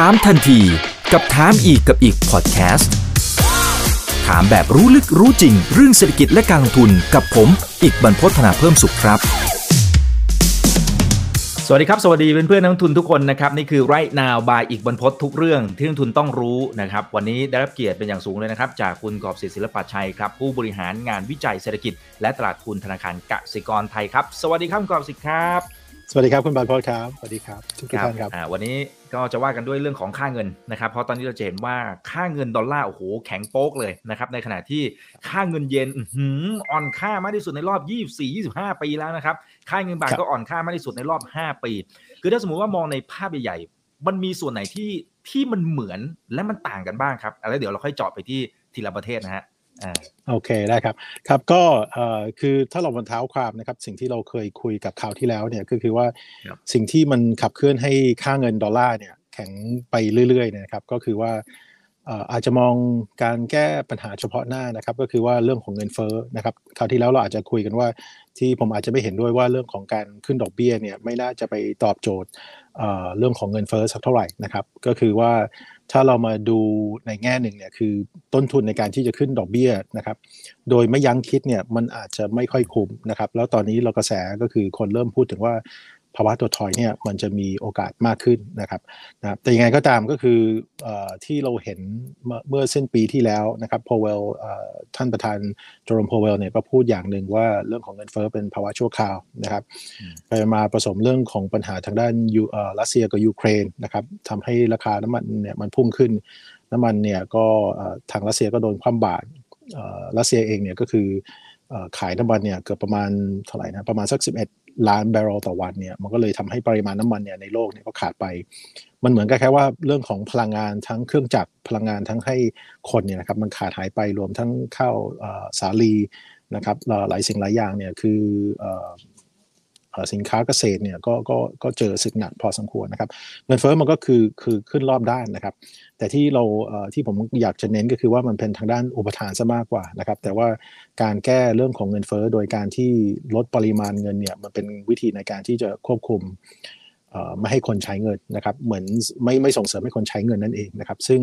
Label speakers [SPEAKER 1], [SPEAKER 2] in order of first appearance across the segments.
[SPEAKER 1] ถามทันทีกับถามอีกกับอีกพอดแคสต์ถามแบบรู้ลึกรู้จริง เรื่องเศรษฐกิจและการลงทุนกับผม อีกบรรพฒนาเพิ่มสุขครับ สวัสดีครับ สวัสดีเพื่อนเพื่อนนักทุนทุกคนนะครับ นี่คือไรนาวบายอีกบรรพททุกเรื่องที่นักทุนต้องรู้นะครับ วันนี้ได้รับเกียรติเป็นอย่างสูงเลยนะครับ จากคุณกอบศิศิลปชัยครับ ผู้บริหารงานวิจัยเศรษฐกิจ และตลาดทุนธนาคารกสิกรไทยครับ สวัสดีครับคุณกอบศิษย์ครับ
[SPEAKER 2] สวัสดีครับคุณบานพอดครับสวัสดีครับทุกท่านครับ
[SPEAKER 1] อ่าวันนี้ก็จะว่ากันด้วยเรื่องของค่าเงินนะครับ เพราะตอนนี้เราจะเห็นว่าค่าเงินดอลลาร์โอ้โหแข็งโป๊กเลยนะครับในขณะที่ค่าเงินเยนอื้อหืออ่อนค่ามากที่สุดในรอบ 24-25 ปีแล้วนะครับค่าเงินบาท
[SPEAKER 2] ครับ
[SPEAKER 1] ก็อ่อนค่ามากที่สุดในรอบ 5 ปี คือถ้าสมมุติว่ามองในภาพใหญ่ๆมันมีส่วนไหนที่ที่มันเหมือนและมันต่างกันบ้างครับแล้วเดี๋ยวเราค่อยเจาะไปที่ทีละประเทศนะฮะอ่า
[SPEAKER 2] โอเคได้ครับครับก็เอ่อคือถ้าเราบนเท้าความนะครับสิ่งที่เราเคยคุยกับข่าวที่แล้วเนี่ยก็คือว่า
[SPEAKER 1] ครับ
[SPEAKER 2] สิ่งที่มันขับเคลื่อนให้ค่าเงินดอลลาร์เนี่ยแข็งไปเรื่อยๆเนยนะครับก็คือว่าเอ่ออาจจะมองการแก้ปัญหาเฉพาะหน้านะครับก็คือว่าเรื่องของเงินเฟ้อนะครับคราวที่แล้วเราอาจจะคุยกันว่าที่ผมอาจจะไม่เห็นด้วยว่าเรื่องของการขึ้นดอกเบี้ยเนี่ยไม่น่าจะไปตอบโจทย์เอ่อเรื่องของเงินเฟ้อสักเท่าไหร่นะครับก็คือว่า ถ้าเรามาดูในแง่หนึ่งเนี่ยคือต้นทุนในการที่จะขึ้นดอกเบี้ยนะครับ โดยไม่ยั้งคิดเนี่ยมันอาจจะไม่ค่อยคุ้มนะครับ แล้วตอนนี้เรากระแสก็คือคนเริ่มพูดถึงว่า ภาวะตัวถอยเนี่ยมันจะมีโอกาสมากขึ้นนะครับนะครับแต่ยังไงก็ตามก็คือเออที่เราเห็นเมื่อเมื่อสิ้นปีที่แล้วนะครับพอเวลท่านประธานโจรมพอเวลเนี่ยก็พูดอย่างหนึ่งว่าเรื่องของเงินเฟ้อเป็นภาวะชั่วคราวนะครับ
[SPEAKER 1] อืม
[SPEAKER 2] ไปมาผสมเรื่องของปัญหาทางด้านยูเอ่อรัสเซียกับยูเครนนะครับทำให้ราคาน้ำมันเนี่ยมันพุ่งขึ้น น้ำมันเนี่ยก็เอ่อทางรัสเซียก็โดนคว่ำบาตรเอ่อรัสเซียเองเนี่ยก็คือเอ่อขายน้ำมันเนี่ยเกือบประมาณเท่าไหร่นะประมาณสัก 11 ล้านบาร์เรลต่อวันเนี่ยมันก็เลยทำให้ปริมาณน้ำมันเนี่ยในโลกเนี่ยก็ขาดไป มันเหมือนกับแค่ว่าเรื่องของพลังงานทั้งเครื่องจักรพลังงานทั้งให้คนเนี่ยนะครับมันขาดหายไปรวมทั้งข้าวสาลีนะครับหลายสิ่งหลายอย่างเนี่ยคือ สินค้าเกษตรเนี่ยก็ก็ก็เจอสึกหนักพอสมควรนะครับเงินเฟ้อมันก็คือคือขึ้นรอบด้านนะครับ แต่ที่เราที่ผมอยากจะเน้นก็คือว่ามันเป็นทางด้านอุปทานซะมากกว่านะครับ แต่ว่าการแก้เรื่องของเงินเฟ้อโดยการที่ลดปริมาณเงินเนี่ยมันเป็นวิธีในการที่จะควบคุมไม่ให้คนใช้เงินนะครับเหมือนไม่ไม่ส่งเสริมให้คนใช้เงินนั่นเองนะครับ ซึ่ง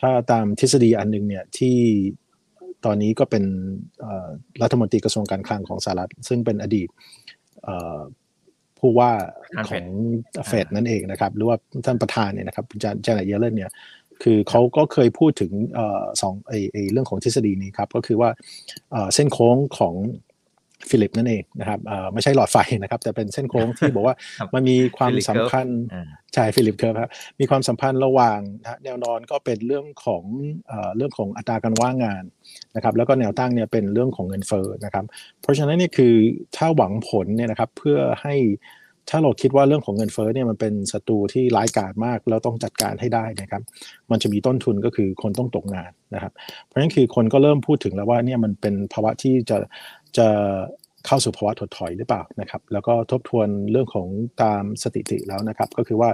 [SPEAKER 2] ถ้าตามทฤษฎีอันหนึงเนี่ยที่ตอนนี้ก็เป็นรัฐมนตรีกระทรวงการคลังของสหรัฐซึ่งเป็นอดีต ผู้ว่า
[SPEAKER 1] ประธาน
[SPEAKER 2] ข
[SPEAKER 1] เฟ
[SPEAKER 2] อ
[SPEAKER 1] ด
[SPEAKER 2] งเฟดนั่นเองนะครับ หรือว่าท่านประธานเนี่ยนะครับจานจานาเยเลนเนี่ยคือเขาก็เคยพูดถึงเอ่อสองไอไอเรื่องของทฤษฎีนี้ครับ ก็คือว่าเอ่อเส้นโค้งของ ฟิลิปนั่นเองนะครับเอ่อไม่ใช่หลอดไฟนะครับ แต่เป็นเส้นโค้งที่บอกว่า
[SPEAKER 1] ครับ
[SPEAKER 2] มันมีความ
[SPEAKER 1] Philip
[SPEAKER 2] สัมพันธ์
[SPEAKER 1] อ่า
[SPEAKER 2] ใช่ฟิลิปเคิร์ฟครับมีความสัมพันธ์ระหว่างนะฮะแนวนอนก็เป็นเรื่องของเอ่อเรื่องของอัตราการว่างงานนะครับ แล้วก็แนวตั้งเนี่ยเป็นเรื่องของเงินเฟ้อนะครับ เพราะฉะนั้นเนี่ยคือถ้าหวังผลเนี่ยนะครับเพื่อให้ถ้าเราคิดว่าเรื่องของเงินเฟ้อเนี่ยมันเป็นศัตรูที่ร้ายกาจมากแล้วต้องจัดการให้ได้นะครับ มันจะมีต้นทุนก็คือคนต้องตกงานนะครับ เพราะฉะนั้นคือคนก็เริ่มพูดถึงแล้วว่าเนี่ยมันเป็นภาวะที่จะ จะเข้าสู่ภาวะถดถอยหรือเปล่านะครับ แล้วก็ทบทวนเรื่องของตามสถิติแล้วนะครับ ก็คือว่า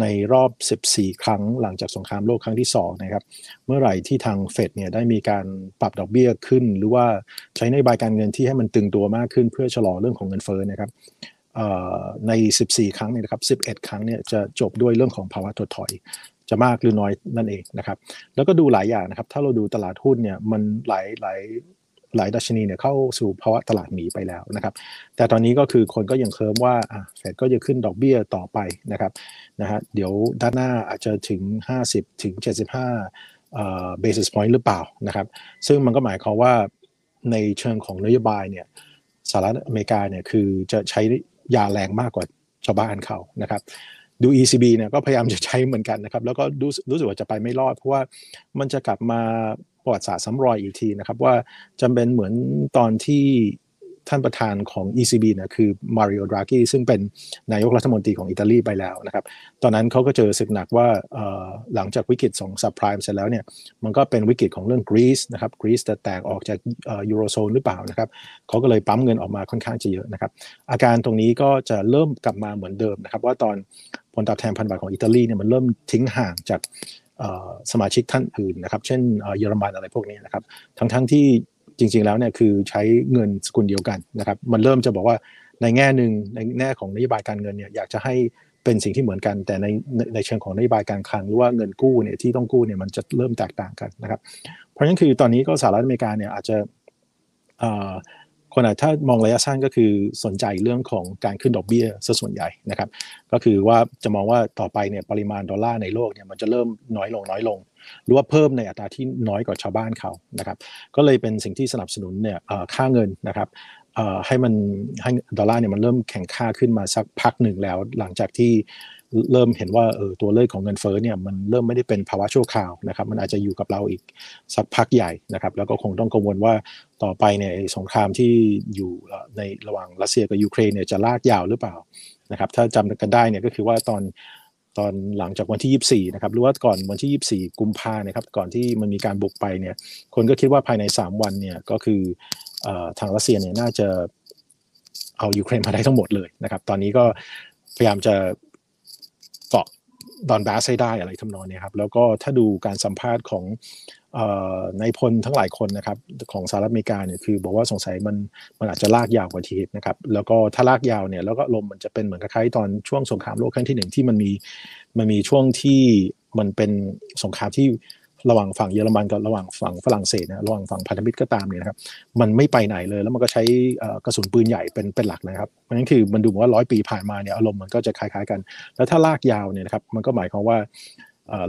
[SPEAKER 2] ในรอบ 14 ครั้งหลังจากสงครามโลกครั้งที่2นะครับ เมื่อไหร่ที่ทางเฟดเนี่ยได้มีการปรับดอกเบี้ยขึ้น หรือว่าใช้นโยบายการเงินที่ให้มันตึงตัวมากขึ้นเพื่อชะลอเรื่องของเงินเฟ้อนะครับใน 14 ครั้งเนี่ยนะครับ11 ครั้งเนี่ยจะจบด้วยเรื่องของภาวะถดถอย จะมากหรือน้อยนั่นเองนะครับ แล้วก็ดูหลายอย่างนะครับ ถ้าเราดูตลาดหุ้นเนี่ยมันหลายหลาย หลายดัชนีเนี่ยเข้าสู่ภาวะตลาดหมีไปแล้วนะครับ แต่ตอนนี้ก็คือคนก็ยัง confirm ว่าอะเฟดก็จะขึ้นดอกเบี้ยต่อไปนะครับนะฮะเดี๋ยวด้านหน้าอาจจะถึง 50 ถึง 75เอ่อ basis point หรือเปล่านะครับ ซึ่งมันก็หมายความว่าในเชิงของนโยบายเนี่ยสหรัฐอเมริกาเนี่ยคือจะใช้ยาแรงมากกว่าชาวบ้านเขานะครับ ดู ECB เนี่ยก็พยายามจะใช้เหมือนกันนะครับ แล้วก็รู้รู้สึกว่าจะไปไม่รอด เพราะว่ามันจะกลับมา ประวัติศาสตร์ซ้ำรอยอีกทีนะครับว่าจำเป็นเหมือนตอนที่ท่านประธานของ ECB เนี่ยคือมาริโอดรากิซึ่งเป็นนายกรัฐมนตรีของอิตาลีไปแล้วนะครับ ตอนนั้นเขาก็เจอศึกหนักว่าหลังจากวิกฤตสองซับไพรม์เสร็จแล้วเนี่ยมันก็เป็นวิกฤตของเรื่องกรีซนะครับกรีซจะแตกออกจากยูโรโซนหรือเปล่านะครับเขาก็เลยปั๊มเงินออกมาค่อนข้างจะเยอะนะครับ อาการตรงนี้ก็จะเริ่มกลับมาเหมือนเดิมนะครับ ว่าตอนผลตอบแทนพันบัตรของอิตาลีเนี่ยมันเริ่มทิ้งห่างจาก สมาชิกท่านอื่นนะครับเช่นเยอรมันอะไรพวกนี้นะครับทั้งๆทที่จริง ๆแล้วเนี่ยคือใช้เงินสกุลเดียวกันนะครับมันเริ่มจะบอกว่าในแง่หนึ่งในแง่ของนโยบายการเงินเนี่ยอยากจะให้เป็นสิ่งที่เหมือนกัน แต่ในในเชิงของนโยบายการคลังหรือว่าเงินกู้เนี่ยที่ต้องกู้เนี่ยมันจะเริ่มแตกต่างกันนะครับ เพราะฉะนั้นคือตอนนี้ก็สหรัฐอเมริกาเนี่ยอาจจะ คนอาจถ้ามองระยะสั้นก็คือสนใจเรื่องของการขึ้นดอกเบี้ยซะส่วนใหญ่นะครับ ก็คือว่าจะมองว่าต่อไปเนี่ยปริมาณดอลลาร์ในโลกเนี่ยมันจะเริ่มน้อยลงน้อยลง หรือว่าเพิ่มในอัตราที่น้อยกว่าชาวบ้านเขานะครับ ก็เลยเป็นสิ่งที่สนับสนุนเนี่ยค่าเงินนะครับให้มันให้ดอลลาร์เนี่ยมันเริ่มแข็งค่าขึ้นมาสักพักหนึ่งแล้ว หลังจากที่ เริ่มเห็นว่าเออตัวเลขของเงินเฟ้อเนี่ยมันเริ่มไม่ได้เป็นภาวะชั่วคราวนะครับ มันอาจจะอยู่กับเราอีกสักพักใหญ่นะครับ แล้วก็คงต้องกังวลว่าต่อไปเนี่ยสงครามที่อยู่ในระหว่างรัสเซียกับยูเครนเนี่ยจะลากยาวหรือเปล่านะครับ ถ้าจำกันได้เนี่ยก็คือว่าตอนตอนหลังจากวันที่ 24 นะครับ หรือว่าก่อนวันที่ 24 กุมภาเนะครับ ก่อนที่มันมีการบุกไปเนี่ย คนก็คิดว่าภายใน 3 วันเนี่ยก็คือทางรัสเซียเนี่ยน่าจะเอายูเครนมาได้ทั้งหมดเลยนะครับ ตอนนี้ก็พยายามจะ เกาะดอนบาสให้ได้อะไรทำนองนี้ครับแล้วก็ถ้าดูการสัมภาษณ์ของในพลทั้งหลายคนนะครับของสหรัฐอเมริกาเนี่ยคือบอกว่าสงสัยมันมันอาจจะลากยาวกว่าที่นะครับแล้วก็ถ้าลากยาวเนี่ยแล้วก็ลมมันจะเป็นเหมือนคล้ายๆตอนช่วงสงครามโลกครั้งที่หนึ่งที่มันมีมันมีช่วงที่มันเป็นสงครามที่ ระหว่างฝั่งเยอรมันกับระหว่างฝั่งฝรั่งเศสนะระหว่างฝั่งพันธมิตรก็ตามเนี่ยนะครับมันไม่ไปไหนเลยแล้วมันก็ใช้กระสุนปืนใหญ่เป็นเป็นหลักนะครับเพราะนั้นคือมันดูว่าร้อยปีผ่านมาเนี่ยอารมณ์มันก็จะคล้ายๆกัน แล้วถ้าลากยาวเนี่ยนะครับมันก็หมายความว่า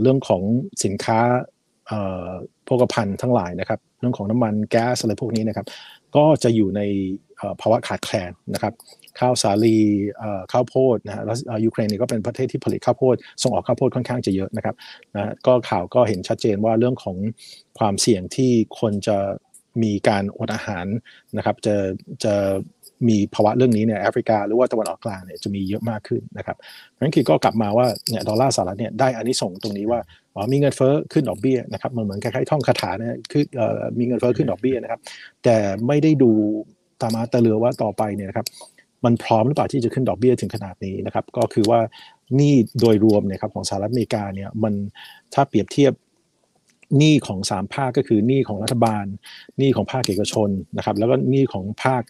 [SPEAKER 2] เรื่องของสินค้าโภคภัณฑ์ทั้งหลายนะครับ เรื่องของน้ำมันแก๊สอะไรพวกนี้นะครับ ก็จะอยู่ในภาวะขาดแคลนนะครับ ข้าวสาลีข้าวโพดนะฮะแล้วยูเครนนี่ก็เป็นประเทศที่ผลิตข้าวโพดส่งออกข้าวโพดค่อนข้างจะเยอะนะครับนะก็ข่าวก็เห็นชัดเจนว่าเรื่องของความเสี่ยงที่คนจะมีการอดอาหารนะครับจะจะมีภาวะเรื่องนี้เนี่ยแอฟริกาหรือว่าตะวันออกกลางเนี่ยจะมีเยอะมากขึ้นนะครับนั้นคือก็กลับมาว่าเนี่ยดอลลาร์สหรัฐเนี่ยได้อันนี้ส่งตรงนี้ว่าอ๋อมีเงินเฟ้อขึ้นดอกเบี้ยนะครับมันเหมือนคล้ายๆท่องคาถาเนี่ยคือมีเงินเฟ้อขึ้นดอกเบี้ยนะครับ แต่ไม่ได้ดูตามาตะเรือว่าต่อไปเนี่ยนะครับ มันพร้อมหรือเปล่าที่จะขึ้นดอกเบี้ยถึงขนาดนี้นะครับก็คือว่านี่โดยรวมเนี่ยครับของสหรัฐอเมริกาเนี่ยมันถ้าเปรียบเทียบหนี้ของสามภาคก็คือหนี้ของรัฐบาลหนี้ของภาคเอกชนนะครับ แล้วก็หนี้ของภาค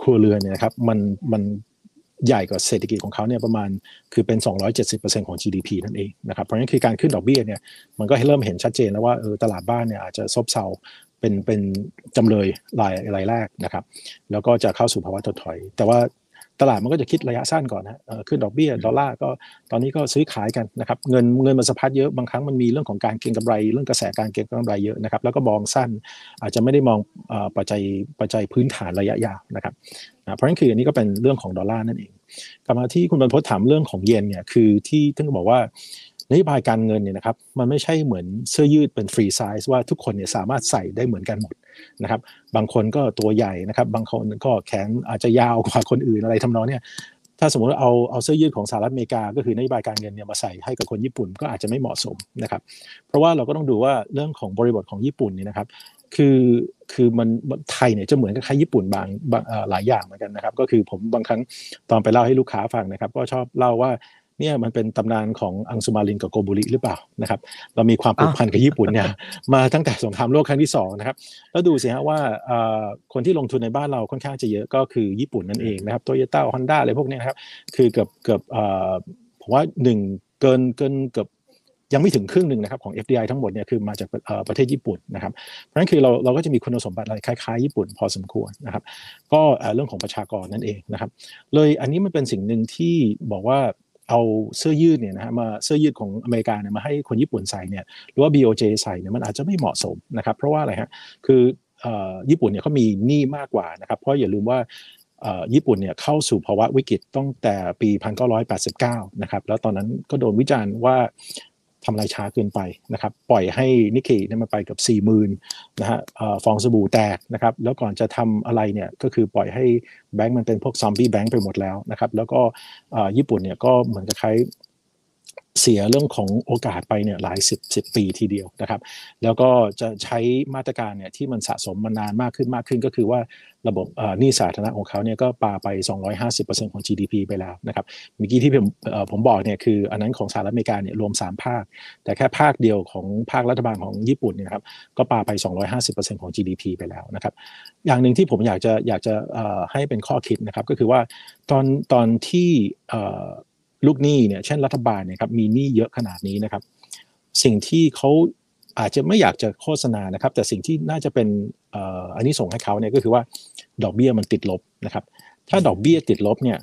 [SPEAKER 2] ครัวเรือนเนี่ยนะครับมันมันใหญ่กว่าเศรษฐกิจของเขาเนี่ยประมาณคือเป็น 270%ของ GDP นั่นเองนะครับเพราะฉะนั้นคือการขึ้นดอกเบี้ยเนี่ยมันก็ให้เริ่มเห็นชัดเจนแล้วว่าเออตลาดบ้านเนี่ยอาจจะซบเซา เป็นเป็นจำเลยรายรายแรกนะครับ แล้วก็จะเข้าสู่ภาวะถดถอย แต่ว่าตลาดมันก็จะคิดระยะสั้นก่อนนะขึ้นดอกเบี้ยดอลลาร์ก็ตอนนี้ก็ซื้อขายกันนะครับเงินเงินมันสะพัดเยอะบางครั้งมันมีเรื่องของการเก็งกำไร เรื่องกระแสการเก็งกำไรเยอะนะครับ แล้วก็มองสั้นอาจจะไม่ได้มองปัจจัยปัจจัยพื้นฐานระยะยาวนะครับเพราะฉะนั้นคืออันนี้ก็เป็นเรื่องของดอลลาร์นั่นเองกลับมาที่คุณบรรพตถามเรื่องของเยนเนี่ยคือที่ท่านบอกว่า นโยบายการเงินเนี่ยนะครับมันไม่ใช่เหมือนเสื้อยืดเป็น free size ว่าทุกคนเนี่ยสามารถใส่ได้เหมือนกันหมดนะครับบางคนก็ตัวใหญ่นะครับบางคนก็แขนอาจจะยาวกว่าคนอื่นอะไรทำนองเนี่ยถ้าสมมติเอาเอาเสื้อยืดของสหรัฐอเมริกา ก็คือนโยบายการเงินเนี่ยมาใส่ให้กับคนญี่ปุ่นก็อาจจะไม่เหมาะสมนะครับเพราะว่าเราก็ต้องดูว่าเรื่องของบริบทของญี่ปุ่นนี่นะครับคือคือมันไทยเนี่ยจะเหมือนกับใครญี่ปุ่นบางบางหลายอย่างเหมือนกันนะครับ ก็คือผมบางครั้งตอนไปเล่าให้ลูกค้าฟังนะครับ ก็ชอบเล่าว่า เนี่ยมันเป็นตำนานของอังสุมารินกับโกบุริหรือเปล่านะครับ เรามีความผูกพันกับญี่ปุ่นเนี่ยมาตั้งแต่สงครามโลกครั้งที่2นะครับแล้วดูสิฮะว่าคนที่ลงทุนในบ้านเราค่อนข้างจะเยอะก็คือญี่ปุ่นนั่นเองนะครับโตโยต้าฮอนด้าอะไรพวกนี้นะครับคือเกือบเกือบผมว่าหนึ่งเกินเกินเกือบยังไม่ถึงครึ่งหนึ่งนะครับของ FDI ทั้งหมดเนี่ยคือมาจากประเทศญี่ปุ่นนะครับเพราะฉะนั้นคือเราเราก็จะมีคุณสมบัติอะไรคล้ายๆญี่ปุ่นพอสมควรนะครับ ก็เรื่องของประชากรนั่นเองนะครับ เลยอันนี้มันเป็นสิ่งหนึ่งที่บอกว่า เอาเสื้อยืดเนี่ยนะฮะมาเสื้อยืดของอเมริกาเนี่ยมาให้คนญี่ปุ่นใส่เนี่ยหรือว่า BOJ ใส่เนี่ยมันอาจจะไม่เหมาะสมนะครับ เพราะว่าอะไรฮะคือญี่ปุ่นเนี่ยเขามีหนี้มากกว่านะครับ เพราะอย่าลืมว่าญี่ปุ่นเนี่ยเข้าสู่ภาวะวิกฤตตั้งแต่ปี 1989 นะครับ แล้วตอนนั้นก็โดนวิจารณ์ว่า ทำลายช้าเกินไปนะครับปล่อยให้นิกเกิเนี่ยมันไปกับ 4 0,000นะฮะฟองสบู่แตกนะครับแล้วก่อนจะทำอะไรเนี่ยก็คือปล่อยให้แบงก์มันเป็นพวกซอมบี้แบงก์ไปหมดแล้วนะครับแล้วก็ญี่ปุ่นเนี่ยก็เหมือนกับใช้ เสียเรื่องของโอกาสไปเนี่ยหลายสิบสิบปีทีเดียวนะครับ แล้วก็จะใช้มาตรการเนี่ยที่มันสะสมมานานมากขึ้นมากขึ้นก็คือว่าระบบหนี้สาธารณะของเขาเนี่ยก็ปาไป 250%ของ GDP ไปแล้วนะครับเมื่อกี้ที่ผมผมบอกเนี่ยคืออันนั้นของสหรัฐอเมริกาเนี่ยรวม 3 ภาค แต่แค่ภาคเดียวของภาครัฐบาลของญี่ปุ่นเนี่ยครับก็ปาไป 250%ของ GDP ไปแล้วนะครับอย่างหนึ่งที่ผมอยากจะอยากจะให้เป็นข้อคิดนะครับก็คือว่าตอนตอนที่ ลูกหนี้เนี่ยเช่นรัฐบาลเนี่ยครับมีหนี้เยอะขนาดนี้นะครับ สิ่งที่เขาอาจจะไม่อยากจะโฆษณานะครับ แต่สิ่งที่น่าจะเป็นอันนี้ส่งให้เขาเนี่ยก็คือว่าดอกเบี้ยมันติดลบนะครับ ถ้าดอกเบี้ยติดลบเนี่ย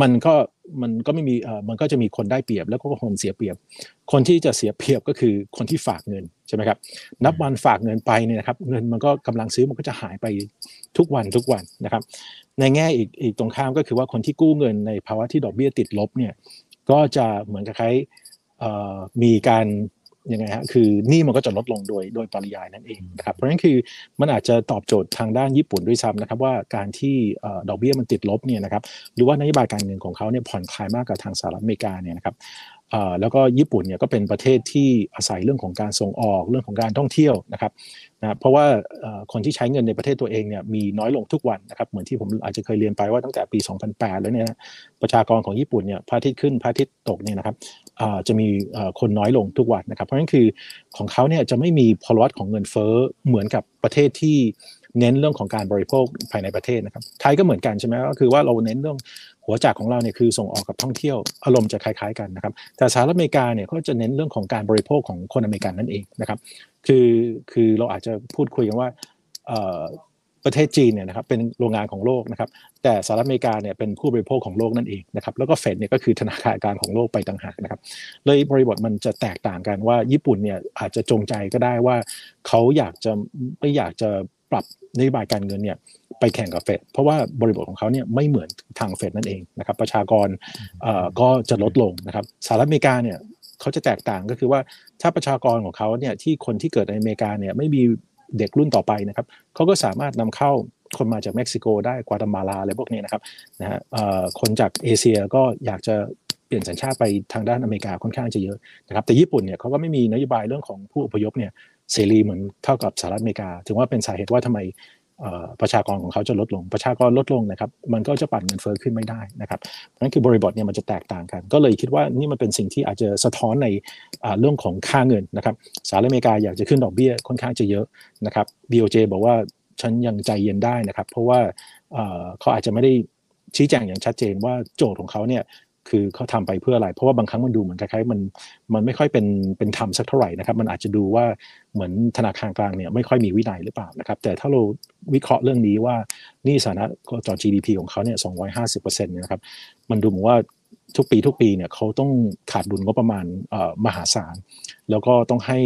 [SPEAKER 2] มันก็มันก็ไม่มีเอ่อมันก็จะมีคนได้เปรียบ แล้วก็คนเสียเปรียบ คนที่จะเสียเปรียบก็คือคนที่ฝากเงินใช่ไหมครับนับวันฝากเงินไปเนี่ยนะครับเงินมันก็กำลังซื้อมันก็จะหายไปทุกวันทุกวันนะครับ ในแง่อีกอีกตรงข้ามก็คือว่าคนที่กู้เงินในภาวะที่ดอกเบี้ยติดลบเนี่ยก็จะเหมือนกับใคล้ายมีการ ยังไงฮะคือหนี้มันก็จะลดลงโดยโดยปริยายนั่นเองนะครับเพราะฉะนั้นคือมันอาจจะตอบโจทย์ทางด้านญี่ปุ่นด้วยซ้ำนะครับว่าการที่ดอกเบี้ยมันติดลบเนี่ยนะครับหรือว่านโยบายการเงินของเขาเนี่ยผ่อนคลายมากกว่าทางสหรัฐอเมริกาเนี่ยนะครับแล้วก็ญี่ปุ่นเนี่ยก็เป็นประเทศที่อาศัยเรื่องของการส่งออกเรื่องของการท่องเที่ยวนะครับนะเพราะว่าคนที่ใช้เงินในประเทศตัวเองเนี่ยมีน้อยลงทุกวันนะครับเหมือนที่ผมอาจจะเคยเรียนไปว่าตั้งแต่ปี 2008 แล้วเนี่ยประชากรของญี่ปุ่นเนี่ยพระอาทิตย์ขึ้นพระอาทิตย์ตกเนี่ยนะครับ จะมีคนน้อยลงทุกวันนะครับ เพราะฉะนั้นคือของเขาเนี่ยจะไม่มีพลวัตของเงินเฟ้อเหมือนกับประเทศที่เน้นเรื่องของการบริโภคภายในประเทศนะครับ ไทยก็เหมือนกันใช่ไหมก็คือว่าเราเน้นเรื่องหัวจักของเราเนี่ยคือส่งออกกับท่องเที่ยวอารมณ์จะคล้ายๆกันนะครับ แต่สหรัฐอเมริกาเนี่ยก็จะเน้นเรื่องของการบริโภคของคนอเมริกันนั่นเองนะครับ คือคือเราอาจจะพูดคุยกันว่า ประเทศจีนเนี่ยนะครับเป็นโรงงานของโลกนะครับแต่สหรัฐอเมริกาเนี่ยเป็นผู้บริโภคของโลกนั่นเองนะครับแล้วก็เฟดเนี่ยก็คือธนาคารกลางของโลกไปต่างหากนะครับเลยบริบทมันจะแตกต่างกันว่าญี่ปุ่นเนี่ยอาจจะจงใจก็ได้ว่าเขาอยากจะไม่อยากจะปรับนโยบายการเงินเนี่ยไปแข่งกับเฟดเพราะว่าบริบทของเขาเนี่ยไม่เหมือนทางเฟดนั่นเองนะครับประชากรก็จะลดลงนะครับสหรัฐอเมริกาเนี่ยเขาจะแตกต่างก็คือว่าถ้าประชากรของเขาเนี่ยที่คนที่เกิดในอเมริกาเนี่ยไม่มี เด็กรุ่นต่อไปนะครับเขาก็สามารถนำเข้าคนมาจากเม็กซิโกได้กวาตามาลาอะไรพวกนี้นะครับนะฮะคนจากเอเชียก็อยากจะเปลี่ยนสัญชาติไปทางด้านอเมริกาค่อนข้างจะเยอะนะครับแต่ญี่ปุ่นเนี่ยเขาก็ไม่มีนโยบายเรื่องของผู้อพยพเนี่ยเสรีเหมือนเท่ากับสหรัฐอเมริกา ถึงว่าเป็นสาเหตุว่าทำไม ประชากรของเขาจะลดลง ประชากรลดลงนะครับ มันก็จะปั่นเงินเฟ้อขึ้นไม่ได้นะครับนั่นคือบริบทเนี่ยมันจะแตกต่างกัน ก็เลยคิดว่านี่มันเป็นสิ่งที่อาจจะสะท้อนในเรื่องของค่าเงินนะครับสหรัฐอเมริกาอยากจะขึ้นดอกเบี้ยค่อนข้างจะเยอะนะครับ BOJ บอกว่าฉันยังใจเย็นได้นะครับ เพราะว่าเขาอาจจะไม่ได้ชี้แจงอย่างชัดเจนว่าโจทย์ของเขาเนี่ยคือเขาทำไปเพื่ออะไร เพราะว่าบางครั้งมันดูเหมือนคล้ายๆมันมันไม่ค่อยเป็นเป็นธรรมสักเท่าไหร่นะครับ มันอาจจะดูว่า เหมือนธนาคารกลางเนี่ยไม่ค่อยมีวินัยหรือเปล่านะครับ แต่ถ้าเราวิเคราะห์เรื่องนี้ว่านี่สานะต่อ GDP ของเขาเนี่ย250%เนี่ยนะครับ มันดูเหมือนว่าทุกปีทุกปีเนี่ยเขาต้องขาดดุลงบประมาณมหาศาล แล้วก็ต้องให้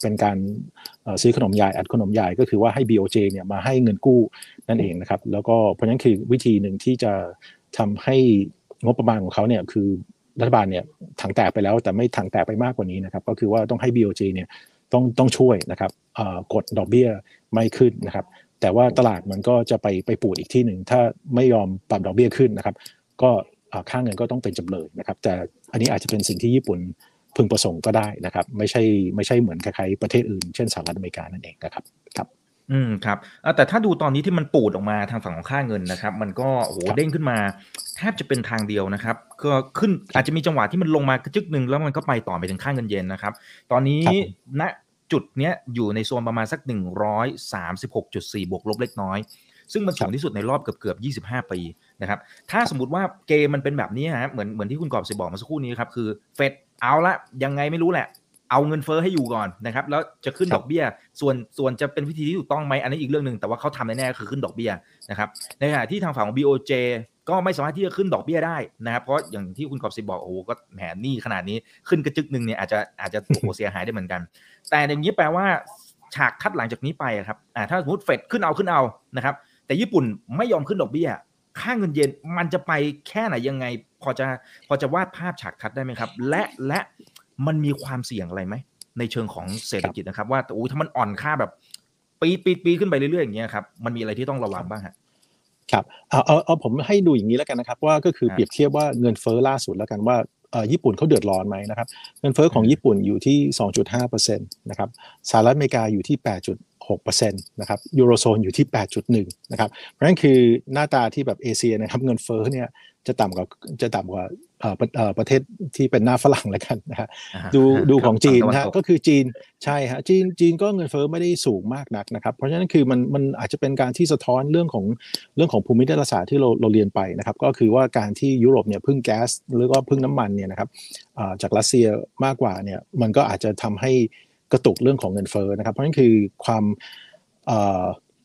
[SPEAKER 2] เป็นการซื้อขนมยายอัดขนมยายก็คือว่าให้ BOJ เนี่ยมาให้เงินกู้นั่นเองนะครับ แล้วก็เพราะนั้นคือวิธีหนึ่งที่จะทำให้งบประมาณของเขาเนี่ยคือรัฐบาลเนี่ยถังแตกไปแล้วแต่ไม่ถังแตกไปมากกว่านี้นะครับ ก็คือว่าต้องให้ BOJ เนี่ย ต้องต้องช่วยนะครับกดดอกเบี้ยไม่ขึ้นนะครับ แต่ว่าตลาดมันก็จะไปไปปูดอีกที่หนึ่งถ้าไม่ยอมปรับดอกเบี้ยขึ้นนะครับ ก็ค่าเงินก็ต้องเป็นจำเลยนะครับ แต่อันนี้อาจจะเป็นสิ่งที่ญี่ปุ่นพึงประสงค์ก็ได้นะครับ ไม่ใช่ไม่ใช่เหมือนคล้ายๆประเทศอื่น เช่นสหรัฐอเมริกานั่นเองนะครับครับ
[SPEAKER 1] อืมครับแต่ถ้าดูตอนนี้ที่มันปูดออกมาทางฝั่งของค่าเงินนะครับ มันก็โหเด้งขึ้นมาแทบจะเป็นทางเดียวนะครับ ก็ขึ้นอาจจะมีจังหวะที่มันลงมากระจึกหนึ่งแล้วมันก็ไปต่อไปถึงค่าเงินเยนนะครับ ตอนนี้ณจุดเนี้ยอยู่ในโซนประมาณสัก 136.4 บวกลบเล็กน้อย ซึ่งมันสูงที่สุดในรอบเกือบเกือบ25 ปีนะครับ ถ้าสมมติว่าเกมมันเป็นแบบนี้ฮะเหมือนเหมือนที่คุณกอบสิบอกมาสักครู่นี้ครับคือเฟดเอาละยังไงไม่รู้แหละ เอาเงินเฟอ้อให้อยู่ก่อนนะครับ แล้วจะขึ้นดอกเบี้ย ส่วนส่วนจะเป็นวิธีที่ถูกต้องไหมอันนี้อีกเรื่องหนึ่งแต่ว่าเขาทำแน่ๆคือขึ้นดอกเบี้ยนะครับในขณะที่ทางฝั่งของ BOJ ก็ไม่สามารถที่จะขึ้นดอกเบี้ยได้นะครับ เพราะอย่างที่คุณขอบสิบอกโอ้ก็แหมนี่ขนาดนี้ขึ้นกระจึกหนึ่งเนี่ยอาจจะอาจจะโอ้โหเสียหายได้เหมือนกัน แต่อย่างนี้แปลว่าฉากทัดหลังจากนี้ไปครับอ่าถ้าสมมติเฟดขึ้นเอาขึ้นเอานะครับ แต่ญี่ปุ่นไม่ยอมขึ้นดอกเบี้ยค่าเงินเยนมันจะไปแค่ไหนยังไง พอจะพอจะวาดภาพฉากทัดได้ไหมครับ และและ มันมีความเสี่ยงอะไรไหม ในเชิงของเศรษฐกิจนะครับ ว่าโอ้ถ้ามันอ่อนค่าแบบปีปีปีขึ้นไปเรื่อยๆอย่างเงี้ยครับมันมีอะไรที่ต้องระวังบ้างฮะ
[SPEAKER 2] ครับเอาเอาเอาผมให้ดูอย่างนี้แล้วกันนะครับ ว่าก็คือเปรียบเทียบว่าเงินเฟ้อล่าสุดแล้วกันว่าญี่ปุ่นเขาเดือดร้อนไหมนะครับ เงินเฟ้อของญี่ปุ่นอยู่ที่ 2.5%นะครับสหรัฐอเมริกาอยู่ที่6%นะครับยูโรโซนอยู่ที่ 8.1 นะครับเพราะฉะนั้นคือหน้าตาที่แบบเอเชียนะครับเงินเฟ้อเนี่ยจะต่ำกว่าจะต่ำกว่าเอ่อ ประเอ่อประเทศที่เป็นหน้าฝรั่งแล้วกันนะฮะ
[SPEAKER 1] อ่า
[SPEAKER 2] ดู
[SPEAKER 1] ครับ
[SPEAKER 2] ดูของจีน
[SPEAKER 1] ฝั่ต
[SPEAKER 2] นะฮะ
[SPEAKER 1] ตก
[SPEAKER 2] ก็คือจีนใช่ฮะจีนจีนก็เงินเฟ้อไม่ได้สูงมากนักนะครับ เพราะฉะนั้นคือมันมันอาจจะเป็นการที่สะท้อนเรื่องของเรื่องของภูมิรัฐศาสตร์ที่เราเราเรียนไปนะครับ ก็คือว่าการที่ยุโรปเนี่ยพึ่งแก๊สหรือว่าพึ่งน้ำมันเนี่ยนะครับอ่าจากรัสเซียมากกว่าเนี่ยมันก็อาจจะทำให้กระตุกเรื่องของเงินเฟ้อนะครับ เพราะฉะนั้นคือความ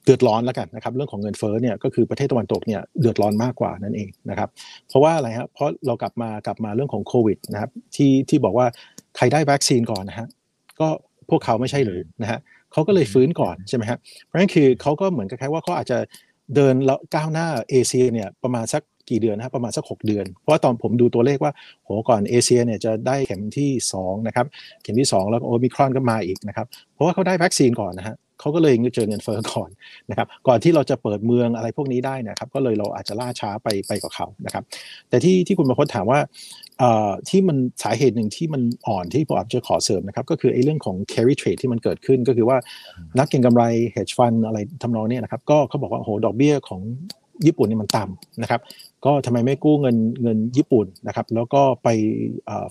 [SPEAKER 2] เอ่อเดือดร้อนแล้วกันนะครับเรื่องของเงินเฟ้อเนี่ยก็คือประเทศตะวันตกเนี่ยเดือดร้อนมากกว่านั่นเองนะครับเพราะว่าอะไรครับเพราะเรากลับมากลับมาเรื่องของโควิดนะครับที่ที่บอกว่าใครได้วัคซีนก่อนนะฮะก็พวกเขาไม่ใช่หรือนะฮะเขาก็เลยฟื้นก่อนใช่ไหมฮะเพราะฉะนั้นคือเขาก็เหมือนกับแค่ว่าเขาอาจจะเดินแล้วก้าวหน้าเอเชียเนี่ยประมาณสักกี่เดือนนะครับประมาณสัก 6 เดือน เพราะว่าตอนผมดูตัวเลขว่าโหก่อนเอเชียเนี่ยจะได้เข็มที่2นะครับเข็มที่ 2 แล้วก็โอมิครอนก็มาอีกนะครับเพราะว่าเขาได้วัคซีนก่อนนะฮะ เขาก็เลยเจอเงินเฟ้อก่อนนะครับก่อนที่เราจะเปิดเมืองอะไรพวกนี้ได้นะครับ ก็เลยเราอาจจะล่าช้าไปไปกว่าเขานะครับ แต่ที่ที่คุณประพจน์ถามว่าเอ่อที่มันสาเหตุหนึ่งที่มันอ่อนที่ผมอาจจะขอเสริมนะครับ ก็คือไอ้เรื่องของ carry trade ที่มันเกิดขึ้นก็คือว่านักเก็งกำไร hedge fund อะไรทำนองเนี้นะครับ ก็เขาบอกว่าโอ้โหดอกเบี้ยของญี่ปุ่นนี่มันต่ำนะครับ ก็ทำไมไม่กู้เงินเงินญี่ปุ่นนะครับ แล้วก็ไป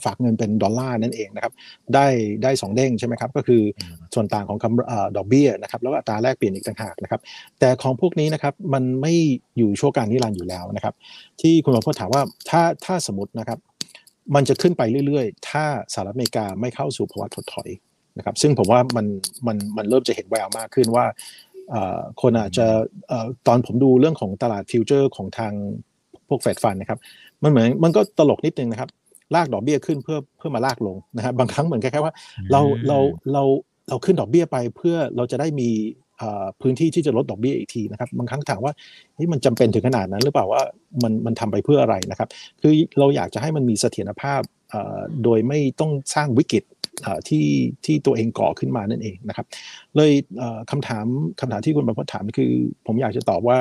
[SPEAKER 2] ฝากเงินเป็นดอลลาร์นั่นเองนะครับได้ได้สองเด้งใช่ไหมครับก็คือส่วนต่างของคำอดอกเบี้ยนะครับแล้วอัตราแลกเปลี่ยนอีกต่างหากนะครับ แต่ของพวกนี้นะครับมันไม่อยู่ชั่วการนิรันดร์อยู่แล้วนะครับ ที่คุณหมอพูดถามว่าถ้าถ้าสมมตินะครับ มันจะขึ้นไปเรื่อยๆ ถ้าสหรัฐอเมริกาไม่เข้าสู่ภาวะถดถอยนะครับ ซึ่งผมว่ามันมันมันเริ่มจะเห็นแววมากขึ้นว่าคนอาจจะตอนผมดูเรื่องของตลาดฟิวเจอร์ของทาง วกเฟดฟันนะครับ มันเหมือนมันก็ตลกนิดนึงนะครับ ลากดอกเบี้ยขึ้นเพื่อเพื่อมาลากลงนะฮะบางครั้งเหมือนแค่ว่าเราเราเราเราขึ้นดอกเบี้ยไปเพื่อเราจะได้มีเอ่อพื้นที่ที่จะลดดอกเบี้ยอีกทีนะครับบางครั้งถามว่าเฮ้ยมันจำเป็นถึงขนาดนั้น หรือเปล่าว่ามันมันทำไปเพื่ออะไรนะครับ คือเราอยากจะให้มันมีเสถียรภาพเอ่อโดยไม่ต้องสร้างวิกฤตเอ่อที่ที่ตัวเองก่อขึ้นมานั่นเองนะครับ เลยเอ่อคำถามคำถามที่คุณประพจน์ถามคือ ผมอยากจะตอบว่า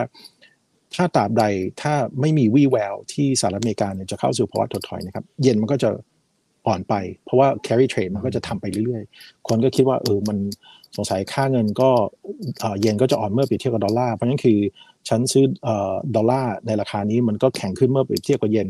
[SPEAKER 2] ถ้าตราบใดถ้าไม่มีวี่แววที่สหรัฐอเมริกาเนี่ยจะเข้าสู่ภาวะถดถอยนะครับ เยนมันก็จะอ่อนไป เพราะว่า carry trade มันก็จะทำไปเรื่อยๆ คนก็คิดว่าเออมันสงสัยค่าเงินก็เอ่อเยนก็จะอ่อนเมื่อเปรียบเทียบกับดอลลาร์เพราะนั้นคือฉันซื้อดอลลาร์ในราคานี้มันก็แข็งขึ้นเมื่อเปรียบเทียบกับเยน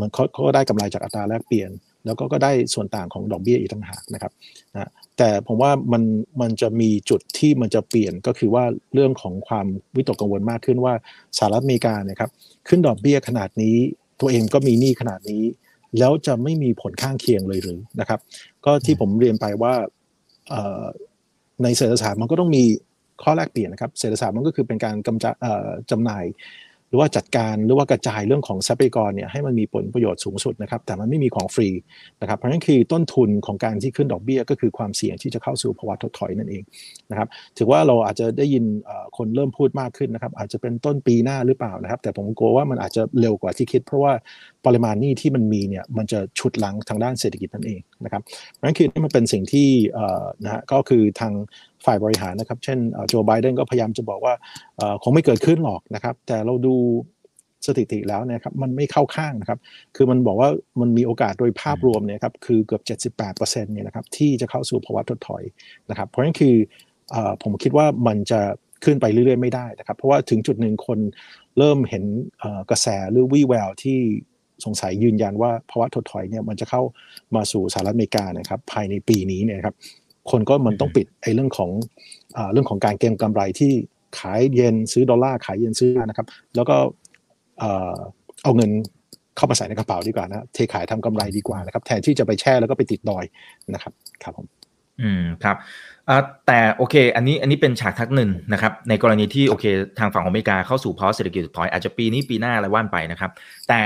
[SPEAKER 2] มันเขาเขาก็ได้กำไรจากอัตราแลกเปลี่ยน แล้วก็ก็ได้ส่วนต่างของดอกเบี้ยอีกต่างหากนะครับนะแต่ผมว่ามันมันจะมีจุดที่มันจะเปลี่ยนก็คือว่าเรื่องของความวิตกกังวลมากขึ้นว่าสหรัฐอเมริกาเนี่ยครับขึ้นดอกเบี้ยขนาดนี้ ตัวเองก็มีหนี้ขนาดนี้ แล้วจะไม่มีผลข้างเคียงเลยหรือนะครับ ก็ที่ผมเรียนไปว่าในเศรษฐศาสตร์มันก็ต้องมีข้อแลกเปลี่ยนนะครับเศรษฐศาสตร์มันก็คือเป็นการกำจัดจำหน่าย หรือว่าจัดการหรือว่ากระจายเรื่องของทรัพยากรเนี่ยให้มันมีผลประโยชน์สูงสุดนะครับ แต่มันไม่มีของฟรีนะครับเพราะฉะนั้นคือต้นทุนของการที่ขึ้นดอกเบี้ย ก็คือความเสี่ยงที่จะเข้าสู่ภาวะถดถอยนั่นเองนะครับถือว่าเราอาจจะได้ยินคนเริ่มพูดมากขึ้นนะครับอาจจะเป็นต้นปีหน้าหรือเปล่านะครับ แต่ผมกลัวว่ามันอาจจะเร็วกว่าที่คิด เพราะว่าปริมาณหนี้ที่มันมีเนี่ยมันจะฉุดหลังทางด้านเศรษฐกิจนั่นเองนะครับเพราะฉะนั้นคือนี่มันเป็นสิ่งที่นะฮะก็คือทางฝ่ายบริหารนะครับ เช่นโจไบเดนก็พยายามจะบอกว่าคงไม่เกิดขึ้นหรอกนะครับ แต่เราดูสถิติแล้วนะครับมันไม่เข้าข้างนะครับ คือมันบอกว่ามันมีโอกาสโดยภาพรวมเนี่ยครับคือเกือบ 78%เนี่ยนะครับที่จะเข้าสู่ภาวะถดถอยนะครับ เพราะฉะนั้นคืออผมคิดว่ามันจะขึ้นไปเรื่อยๆไม่ได้นะครับ เพราะว่าถึงจุดหนึ่งคนเริ่มเห็นกระแสหรือวี่แววที่สงสัยยืนยันว่าภาวะถดถอยเนี่ยมันจะเข้ามาสู่สหรัฐอเมริกานะครับภายในปีนี้เนี่ยครับ คนก็มันต้องปิดไอ้เรื่องของอ่าเรื่องของการเก็งกำไรที่ขายเยนซื้อดอลลาร์ขายเยนซื้อดอลลาร์นะครับ แล้วก็เอ่อเอาเงินเข้ามาใส่ในกระเป๋าดีกว่านะเทขายทำกำไรดีกว่านะครับ แทนที่จะไปแช่แล้วก็ไปติดดอยนะครับครับผม
[SPEAKER 1] อืมครับอ่าแต่โอเค อันนี้อันนี้เป็นฉากทักหนึ่งนะครับ ในกรณีที่โอเค ทางฝั่งของอเมริกาเข้าสู่ภาวะเศรษฐกิจถดถอยอาจจะปีนี้ปีหน้าอะไรว่านไปนะครับ แต่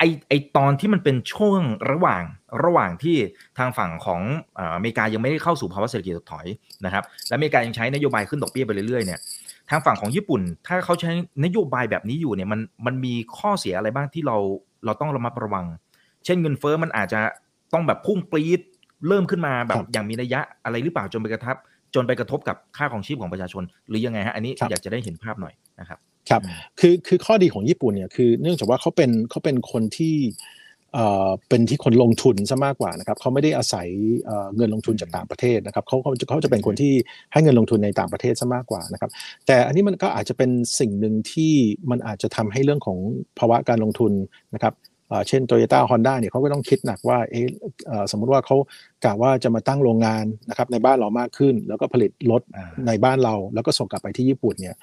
[SPEAKER 1] ไอไอตอนที่มันเป็นช่วงระหว่างระหว่างที่ทางฝั่งของเอ่ออเมริกายังไม่ได้เข้าสู่ภาวะเศรษฐกิจถดถอยนะครับและอเมริกายังใช้นโยบายขึ้นดอกเบี้ยไปเรื่อยๆเนี่ยทางฝั่งของญี่ปุ่น ถ้าเขาใช้นโยบายแบบนี้อยู่เนี่ยมันมันมีข้อเสียอะไรบ้างที่เราเราต้องระมัดระวัง เช่นเงินเฟ้อมันอาจจะต้องแบบพุ่งปรี๊ดเริ่มขึ้นมาแบ
[SPEAKER 2] ครับบ
[SPEAKER 1] อย่างมีนัยยะอะไรหรือเปล่าจนไปกระทบจนไปกระทบกับค่าของชีพของประชาชน หรือยังไงฮะอันนี้
[SPEAKER 2] ครับ
[SPEAKER 1] อยากจะได้เห็นภาพหน่อยนะครับ
[SPEAKER 2] ครับคือคือข้อดีของญี่ปุ่นเนี่ยคือเนื่องจากว่าเขาเป็นเขาเป็นคนที่เป็นที่คนลงทุนซะมากกว่านะครับเขาไม่ได้อาศัยเงินลงทุนจากต่างประเทศนะครับเขาเขาจะเขาจะเป็นคนที่ให้เงินลงทุนในต่างประเทศซะมากกว่านะครับแต่อันนี้มันก็อาจจะเป็นสิ่งหนึ่งที่มันอาจจะทำให้เรื่องของภาวะการลงทุนนะครับเช่น Toyota Honda เนี่ยเขาก็ต้องคิดหนักว่าเอ๊ะสมมุติว่าเขากะว่าจะมาตั้งโรงงานนะครับในบ้านเรามากขึ้น แล้วก็ผลิตรถในบ้านเรา แล้วก็ส่งกลับไปที่ญี่ปุ่นเนี่ย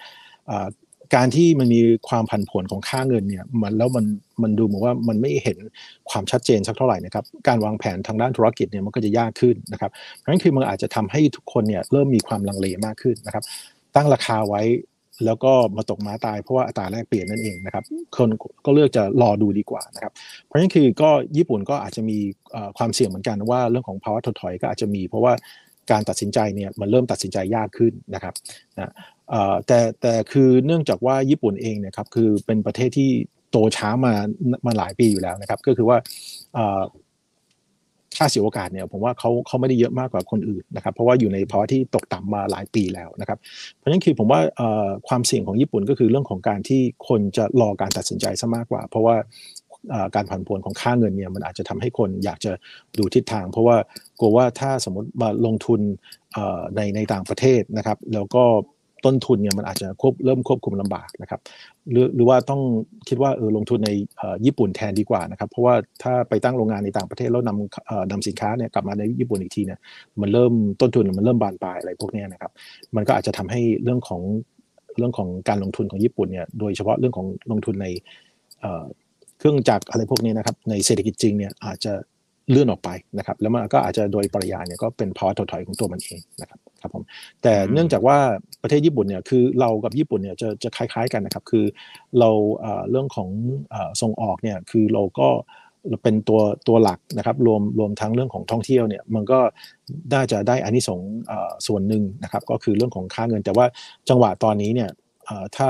[SPEAKER 2] การที่มันมีความผันผวนของค่าเงินเนี่ยมันแล้วมันมันดูเหมือนว่ามันไม่เห็นความชัดเจนสักเท่าไหร่นะครับการวางแผนทางด้านธุรกิจเนี่ยมันก็จะยากขึ้นนะครับเพราะฉะนั้นคือมันอาจจะทำให้ทุกคนเนี่ยเริ่มมีความลังเลมากขึ้นนะครับ ตั้งราคาไว้แล้วก็มาตกม้าตายเพราะว่าอัตราแลกเปลี่ยนนั่นเองนะครับคนก็เลือกจะรอดูดีกว่านะครับ เพราะฉะนั้นคือก็ญี่ปุ่นก็อาจจะมีความเสี่ยงเหมือนกันว่าเรื่องของภาวะถดถอยก็อาจจะมี เพราะว่าการตัดสินใจเนี่ยมันเริ่มตัดสินใจยากขึ้นนะครับนะ แต่แต่คือเนื่องจากว่าญี่ปุ่นเองเนี่ยครับคือเป็นประเทศที่โตช้ามามาหลายปีอยู่แล้วนะครับ ก็คือว่าค่าเสียโอกาสเนี่ยผมว่าเขาเขาไม่ได้เยอะมากกว่าคนอื่นนะครับ เพราะว่าอยู่ในภาวะที่ตกต่ำมาหลายปีแล้วนะครับ เพราะฉะนั้นคือผมว่าความเสี่ยงของญี่ปุ่นก็คือเรื่องของการที่คนจะรอการตัดสินใจซะมากกว่า เพราะว่าการผันผวนของค่าเงินเนี่ยมันอาจจะทำให้คนอยากจะดูทิศทาง เพราะว่ากลัวว่าถ้าสมมติมาลงทุนในในต่างประเทศนะครับ แล้วก็ ต้นทุนเนี่ยมันอาจจะควบเริ่มควบคุมลำบากนะครับหรือหรือว่าต้องคิดว่าเออลงทุนในญี่ปุ่นแทนดีกว่านะครับ เพราะว่าถ้าไปตั้งโรงงานในต่างประเทศแล้วนำนำสินค้าเนี่ยกลับมาในญี่ปุ่นอีกทีเนี่ยมันเริ่มต้นทุนมันเริ่มบานปลายอะไรพวกนี้นะครับ มันก็อาจจะทำให้เรื่องของเรื่องของการลงทุนของญี่ปุ่นเนี่ยโดยเฉพาะเรื่องของลงทุนในเครื่องจักรอะไรพวกนี้นะครับ ในเศรษฐกิจจริงเนี่ยอาจจะเลื่อนออกไปนะครับ แล้วมันก็อาจจะโดยปริยายเนี่ยก็เป็นภาวะถดถอยของตัวมันเองนะครับ ครับผมแต่เนื่องจากว่าประเทศญี่ปุ่นเนี่ยคือเรากับญี่ปุ่นเนี่ยจะจะคล้าย ๆกันนะครับ คือเราเรื่องของส่งออกเนี่ยคือเราก็เป็นตัวตัวหลักนะครับรวมรวมทั้งเรื่องของท่องเที่ยวเนี่ยมันก็น่าจะได้อันนี้สงส่วนหนึ่งนะครับ ก็คือเรื่องของค่าเงิน แต่ว่าจังหวะตอนนี้เนี่ยถ้า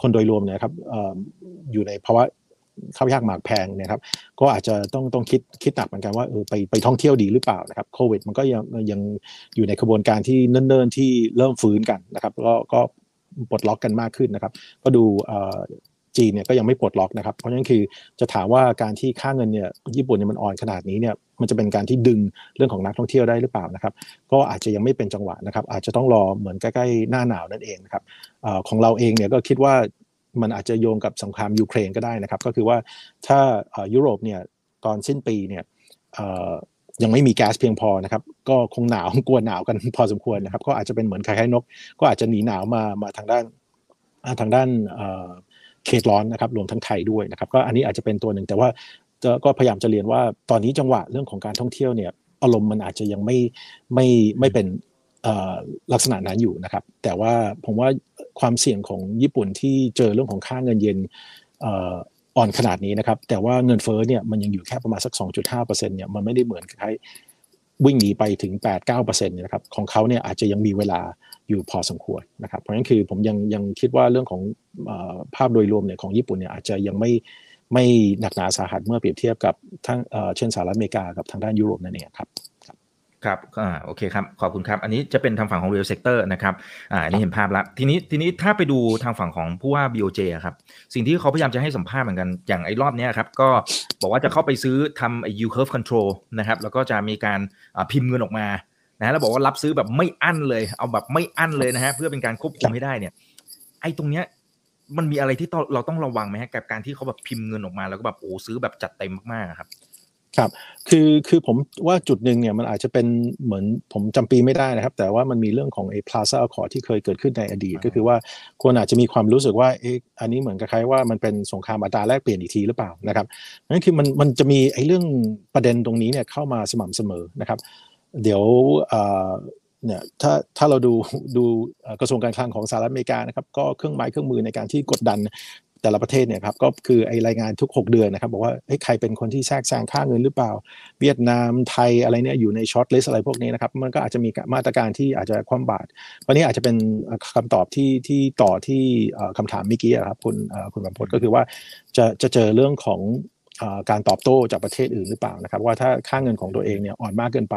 [SPEAKER 2] คนโดยรวมเนี่ยครับอยู่ในภาวะ ข้าวยากหมากแพงนะครับก็อาจจะต้องต้องคิดคิดหนักเหมือนกันว่าเออไปไปท่องเที่ยวดีหรือเปล่านะครับโควิดมันก็ยังยังอยู่ในกระบวนการที่เนิ่นๆที่เริ่มฟื้นกันนะครับก็ก็ปลดล็อกกันมากขึ้นนะครับ ก็ดูจีนเนี่ยก็ยังไม่ปลดล็อกนะครับ เพราะฉะนั้นคือจะถามว่าการที่ค่าเงินเนี่ยญี่ปุ่นเนี่ยมันอ่อนขนาดนี้เนี่ยมันจะเป็นการที่ดึงเรื่องของนักท่องเที่ยวได้หรือเปล่านะครับ ก็อาจจะยังไม่เป็นจังหวะนะครับ อาจจะต้องรอเหมือนใกล้ๆหน้าหนาวนั่นเองนะครับของเราเองเนี่ยก็คิดว่า มันอาจจะโยงกับสงครามยูเครนก็ได้นะครับ ก็คือว่าถ้ายุโรปเนี่ยตอนสิ้นปีเนี่ยยังไม่มีแก๊สเพียงพอนะครับ ก็คงหนาวกลัวหนาวกันพอสมควรนะครับ ก็อาจจะเป็นเหมือนคล้ายๆนก ก็อาจจะหนีหนาวมามาทางด้านทางด้านเขตร้อนนะครับรวมทั้งไทยด้วยนะครับ ก็อันนี้อาจจะเป็นตัวหนึ่งแต่ว่าก็พยายามจะเรียนว่าตอนนี้จังหวะเรื่องของการท่องเที่ยวเนี่ยอารมณ์มันอาจจะยังไม่ไม่ไม่เป็น ลักษณะนั้นอยู่นะครับ แต่ว่าผมว่าความเสี่ยงของญี่ปุ่นที่เจอเรื่องของค่าเงินเยนอ่อนขนาดนี้นะครับ แต่ว่าเงินเฟ้อเนี่ยมันยังอยู่แค่ประมาณสัก 2.5%เนี่ยมันไม่ได้เหมือนคล้ายวิ่งหนีไปถึง 8-9%เนี่ยนะครับของเขาเนี่ยอาจจะยังมีเวลาอยู่พอสมควรนะครับ เพราะฉะนั้นคือผมยังยังคิดว่าเรื่องของภาพโดยรวมเนี่ยของญี่ปุ่นเนี่ยอาจจะยังไม่ไม่หนักหนาสาหัสเมื่อเปรียบเทียบกับทั้งเช่นสหรัฐอเมริกากับทางด้านยุโรปนั่นเองครับ
[SPEAKER 1] ครับอ่าโอเคครับ ขอบคุณครับ อันนี้จะเป็นทางฝั่งของ real sector นะครับ อ่า อันนี้เห็นภาพแล้วทีนี้ ทีนี้ถ้าไปดูทางฝั่งของผู้ว่า BOJ ครับ สิ่งที่เขาพยายามจะให้สัมภาษณ์เหมือนกัน อย่างไอ้รอบนี้ครับ ก็บอกว่าจะเข้าไปซื้อทำไอ้ yield curve control นะครับ แล้วก็จะมีการพิมพ์เงินออกมา นะแล้วบอกว่ารับซื้อแบบไม่อั้นเลย เอาแบบไม่อั้นเลยนะฮะ เพื่อเป็นการควบคุมให้ได้เนี่ย ไอ้ตรงเนี้ย มันมีอะไรที่เราต้องระวังไหมฮะ กับการที่เขาแบบพิมพ์เงินออกมา แล้วก็แบบโอ้ซื้อแบบจัดเต็มมากๆครับ
[SPEAKER 2] ครับคือคือผมว่าจุดหนึ่งเนี่ยมันอาจจะเป็นเหมือนผมจำปีไม่ได้นะครับ แต่ว่ามันมีเรื่องของไอ้ Plaza Accord ที่เคยเกิดขึ้นในอดีต ก็คือว่าคนอาจจะมีความรู้สึกว่าเอ๊ะอันนี้เหมือนกับใครว่ามันเป็นสงครามอัตราแลกเปลี่ยนอีกทีหรือเปล่านะครับนั่นคือมันมันจะมีไอ้เรื่องประเด็นตรงนี้เนี่ยเข้ามาสม่ำเสมอนะครับ เดี๋ยวเนี่ยถ้าถ้าเราดูดูกระทรวงการคลังของสหรัฐอเมริกานะครับก็เครื่องไม้เครื่องมือในการที่กดดัน แต่ละประเทศเนี่ยครับก็คือไอรายงานทุก 6 เดือนนะครับ บอกว่าเฮ้ยใครเป็นคนที่แทรกแซงค่าเงินหรือเปล่า เวียดนามไทยอะไรเนี่ยอยู่ในช็อตเลสอะไรพวกนี้นะครับ มันก็อาจจะมีมาตรการที่อาจจะคว่ำบาตรวันนี้อาจจะเป็นคำตอบที่ที่ต่อที่คำถามเมื่อกี้ครับคุณคุณบัมพตก็คือว่าจะจะเจอเรื่องของ การตอบโต้จากประเทศอื่นหรือเปล่านะครับ ว่าถ้าค่าเงินของตัวเองเนี่ยอ่อนมากเกินไป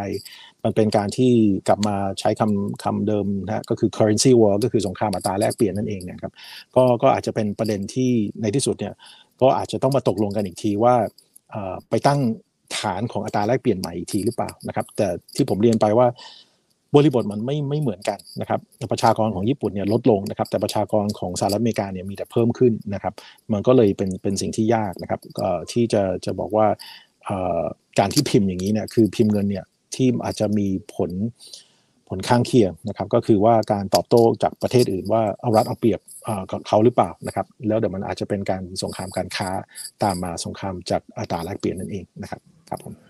[SPEAKER 2] มันเป็นการที่กลับมาใช้คำคำเดิมนะก็คือ currency war ก็คือสงครามอัตราแลกเปลี่ยนนั่นเองนะครับก็ก็อาจจะเป็นประเด็นที่ในที่สุดเนี่ยก็อาจจะต้องมาตกลงกันอีกทีว่าไปตั้งฐานของอัตราแลกเปลี่ยนใหม่อีกทีหรือเปล่านะครับ แต่ที่ผมเรียนไปว่า บริบทมันไม่ไม่เหมือนกันนะครับประชากรของญี่ปุ่นเนี่ยลดลงนะครับ แต่ประชากรของสหรัฐอเมริกาเนี่ยมีแต่เพิ่มขึ้นนะครับ มันก็เลยเป็นเป็นสิ่งที่ยากนะครับที่จะจะบอกว่าการที่พิมพ์อย่างนี้เนี่ยคือพิมพ์เงินเนี่ยที่อาจจะมีผลผลข้างเคียงนะครับ ก็คือว่าการตอบโต้จากประเทศอื่นว่าเอารัดเอาเปรียบเขาหรือเปล่านะครับ แล้วเดี๋ยวมันอาจจะเป็นการสงครามการค้าตามมาสงครามจากอัตราแลกเปลี่ยนนั่นเองนะครับครับผม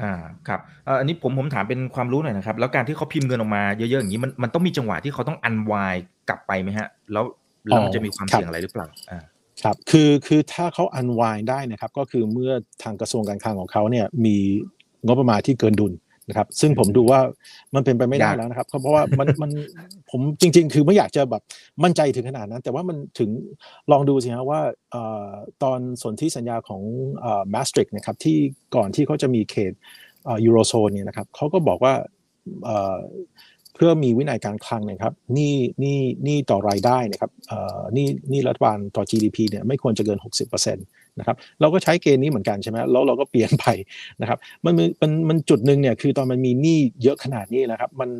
[SPEAKER 1] อ่าครับอันนี้ผมผมถามเป็นความรู้หน่อยนะครับ แล้วการที่เขาพิมพ์เงินออกมาเยอะๆอย่างนี้มันมันต้องมีจังหวะที่เขาต้องอันวายกลับไปไหมฮะ แล้วแล้วมันจะมีความเสี่ยงอะไรหรือเปล่าอ่า
[SPEAKER 2] ครับคือคือถ้าเขาอันวายได้นะครับ ก็คือเมื่อทางกระทรวงการคลังของเขาเนี่ยมีงบประมาณที่เกินดุล นะครับ ซึ่งผมดูว่ามันเป็นไปไม่ได้แล้วนะครับ เพราะว่ามันมันผมจริง ๆ คือไม่อยากจะแบบมั่นใจถึงขนาดนั้น แต่ว่ามันถึงลองดูสิฮะว่าตอนสนธิสัญญาของมาสตริกนะครับที่ก่อนที่เขาจะมีเขตยูโรโซนเนี่ยนะครับเขาก็บอกว่าเพื่อมีวินัยการคลังนะครับนี่นี่นี่ต่อรายได้นะครับนี่นี่รัฐบาลต่อ GDP เนี่ยไม่ควรจะเกิน 60% นะครับเราก็ใช้เกณฑ์นี้เหมือนกันใช่ไหมแล้วเราก็เปลี่ยนไปนะครับมันมันมันจุดหนึ่งเนี่ยคือตอนมันมีหนี้เยอะขนาดนี้นะครับมัน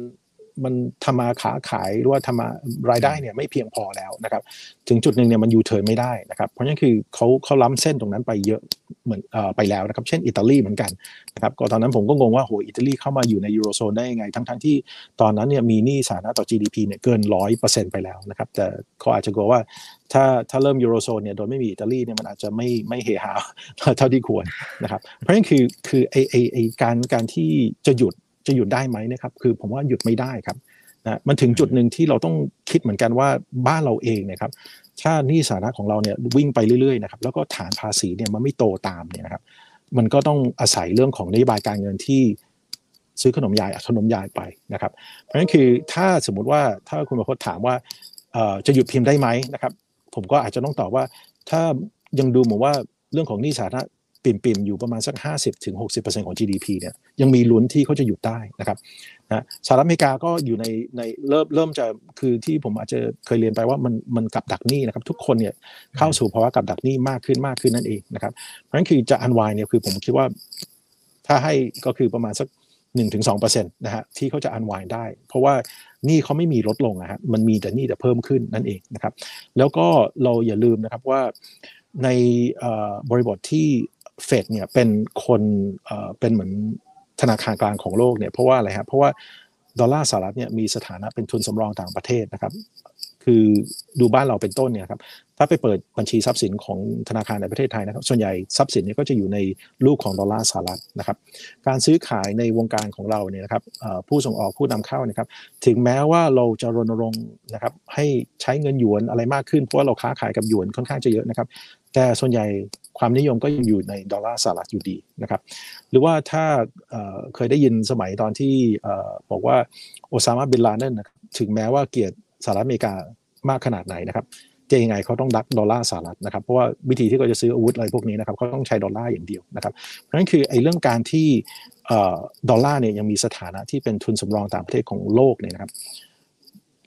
[SPEAKER 2] มันทำมาขาขายหรือว่าทำมารายได้เนี่ยไม่เพียงพอแล้วนะครับ ถึงจุดหนึ่งเนี่ยมันยูเทิร์นไม่ได้นะครับ เพราะฉะนั้นคือเขาเขาล้ำเส้นตรงนั้นไปเยอะเหมือนเอ่อไปแล้วนะครับ เช่นอิตาลีเหมือนกันนะครับก็ตอนนั้นผมก็งงว่าโหอิตาลีเข้ามาอยู่ในยูโรโซนได้ยังไง ทั้งทั้งที่ตอนนั้นเนี่ยมีหนี้สาธารณะต่อ GDP เนี่ยเกินร้อยเปอร์เซ็นต์ไปแล้วนะครับ แต่เขาอาจจะกลัวว่าถ้าถ้าเริ่มยูโรโซนเนี่ยโดยไม่มีอิตาลีเนี่ยมันอาจจะไม่ไม่เฮฮาเท่าที่ควรนะครับ เพราะฉะนั้นคือคือไอไอไอการการที่จะหยุด จะหยุดได้ไหมนะครับคือผมว่าหยุดไม่ได้ครับนะมันถึงจุดหนึ่งที่เราต้องคิดเหมือนกันว่าบ้านเราเองนะครับถ้านี่สาระของเราเนี่ยวิ่งไปเรื่อยๆนะครับแล้วก็ฐานภาษีเนี่ยมันไม่โตตามเนี่ยนะครับมันก็ต้องอาศัยเรื่องของนโยบายการเงินที่ซื้อขนมยายขนมยายไปนะครับ เพราะฉะนั้นคือถ้าสมมุติว่าถ้าคุณประพจน์ถามว่าจะหยุดพิมพ์ได้ไหมนะครับ ผมก็อาจจะต้องตอบว่าถ้ายังดูเหมือนว่าเรื่องของหนี้สาธารณะ ปิ่มๆ อยู่ประมาณสัก 50-60%ของ GDP เนี่ยยังมีลุ้นที่เขาจะหยุดได้นะครับนะสหรัฐอเมริกาก็อยู่ในในเริ่มเริ่มจะคือที่ผมอาจจะเคยเรียนไปว่ามันมันกับดักหนี้นะครับ ทุกคนเนี่ยเข้าสู่ภาวะกับดักหนี้มากขึ้นมากขึ้นนั่นเองนะครับเพราะฉะนั้นคือจะอันวายเนี่ยคือผมคิดว่า ถ้าให้ก็คือประมาณสักหนึ่งถึงสองเปอร์เซ็นต์นะฮะที่เขาจะอันวายได้ เพราะว่านี่เขาไม่มีลดลงนะฮะมันมีแต่นี่แต่เพิ่มขึ้นนั่นเองนะครับ แล้วก็เราอย่าลืมนะครับว่าในบริบทที่ เฟดเนี่ยเป็นคนเป็นเหมือนธนาคารกลางของโลกเนี่ยเพราะว่าอะไรครับเพราะว่าดอลลาร์สหรัฐเนี่ยมีสถานะเป็นทุนสำรองต่างประเทศนะครับคือดูบ้านเราเป็นต้นเนี่ยครับถ้าไปเปิดบัญชีทรัพย์สินของธนาคารในประเทศไทยนะครับ ส่วนใหญ่ทรัพย์สินเนี้ก็จะอยู่ในลูกของดอลลาร์สหรัฐนะครับ การซื้อขายในวงการของเราเนี่ยนะครับผู้ส่งออกผู้นำเข้านะครับ ถึงแม้ว่าเราจะรณรงค์นะครับให้ใช้เงินหยวนอะไรมากขึ้นเพราะว่าเราค้าขายกับหยวนค่อนข้างจะเยอะนะครับ แต่ส่วนใหญ่ ความนิยมก็ยังอยู่ในดอลลาร์สหรัฐอยู่ดีนะครับ หรือว่าถ้าเคยได้ยินสมัยตอนที่บอกว่าโอซามาบินลาเดนนะครับถึงแม้ว่าเกียรติสหรัฐอเมริกามากขนาดไหนนะครับจะยังไงเขาต้องดักดอลลาร์สหรัฐนะครับเพราะว่าวิธีที่เขาจะซื้ออาวุธอะไรพวกนี้นะครับเขาต้องใช้ดอลลาร์อย่างเดียวนะครับเพราะฉะนั้นคือไอ้เรื่องการที่ดอลลาร์เนี่ยยังมีสถานะที่เป็นทุนสำรองต่างประเทศของโลกเนี่ยนะครับ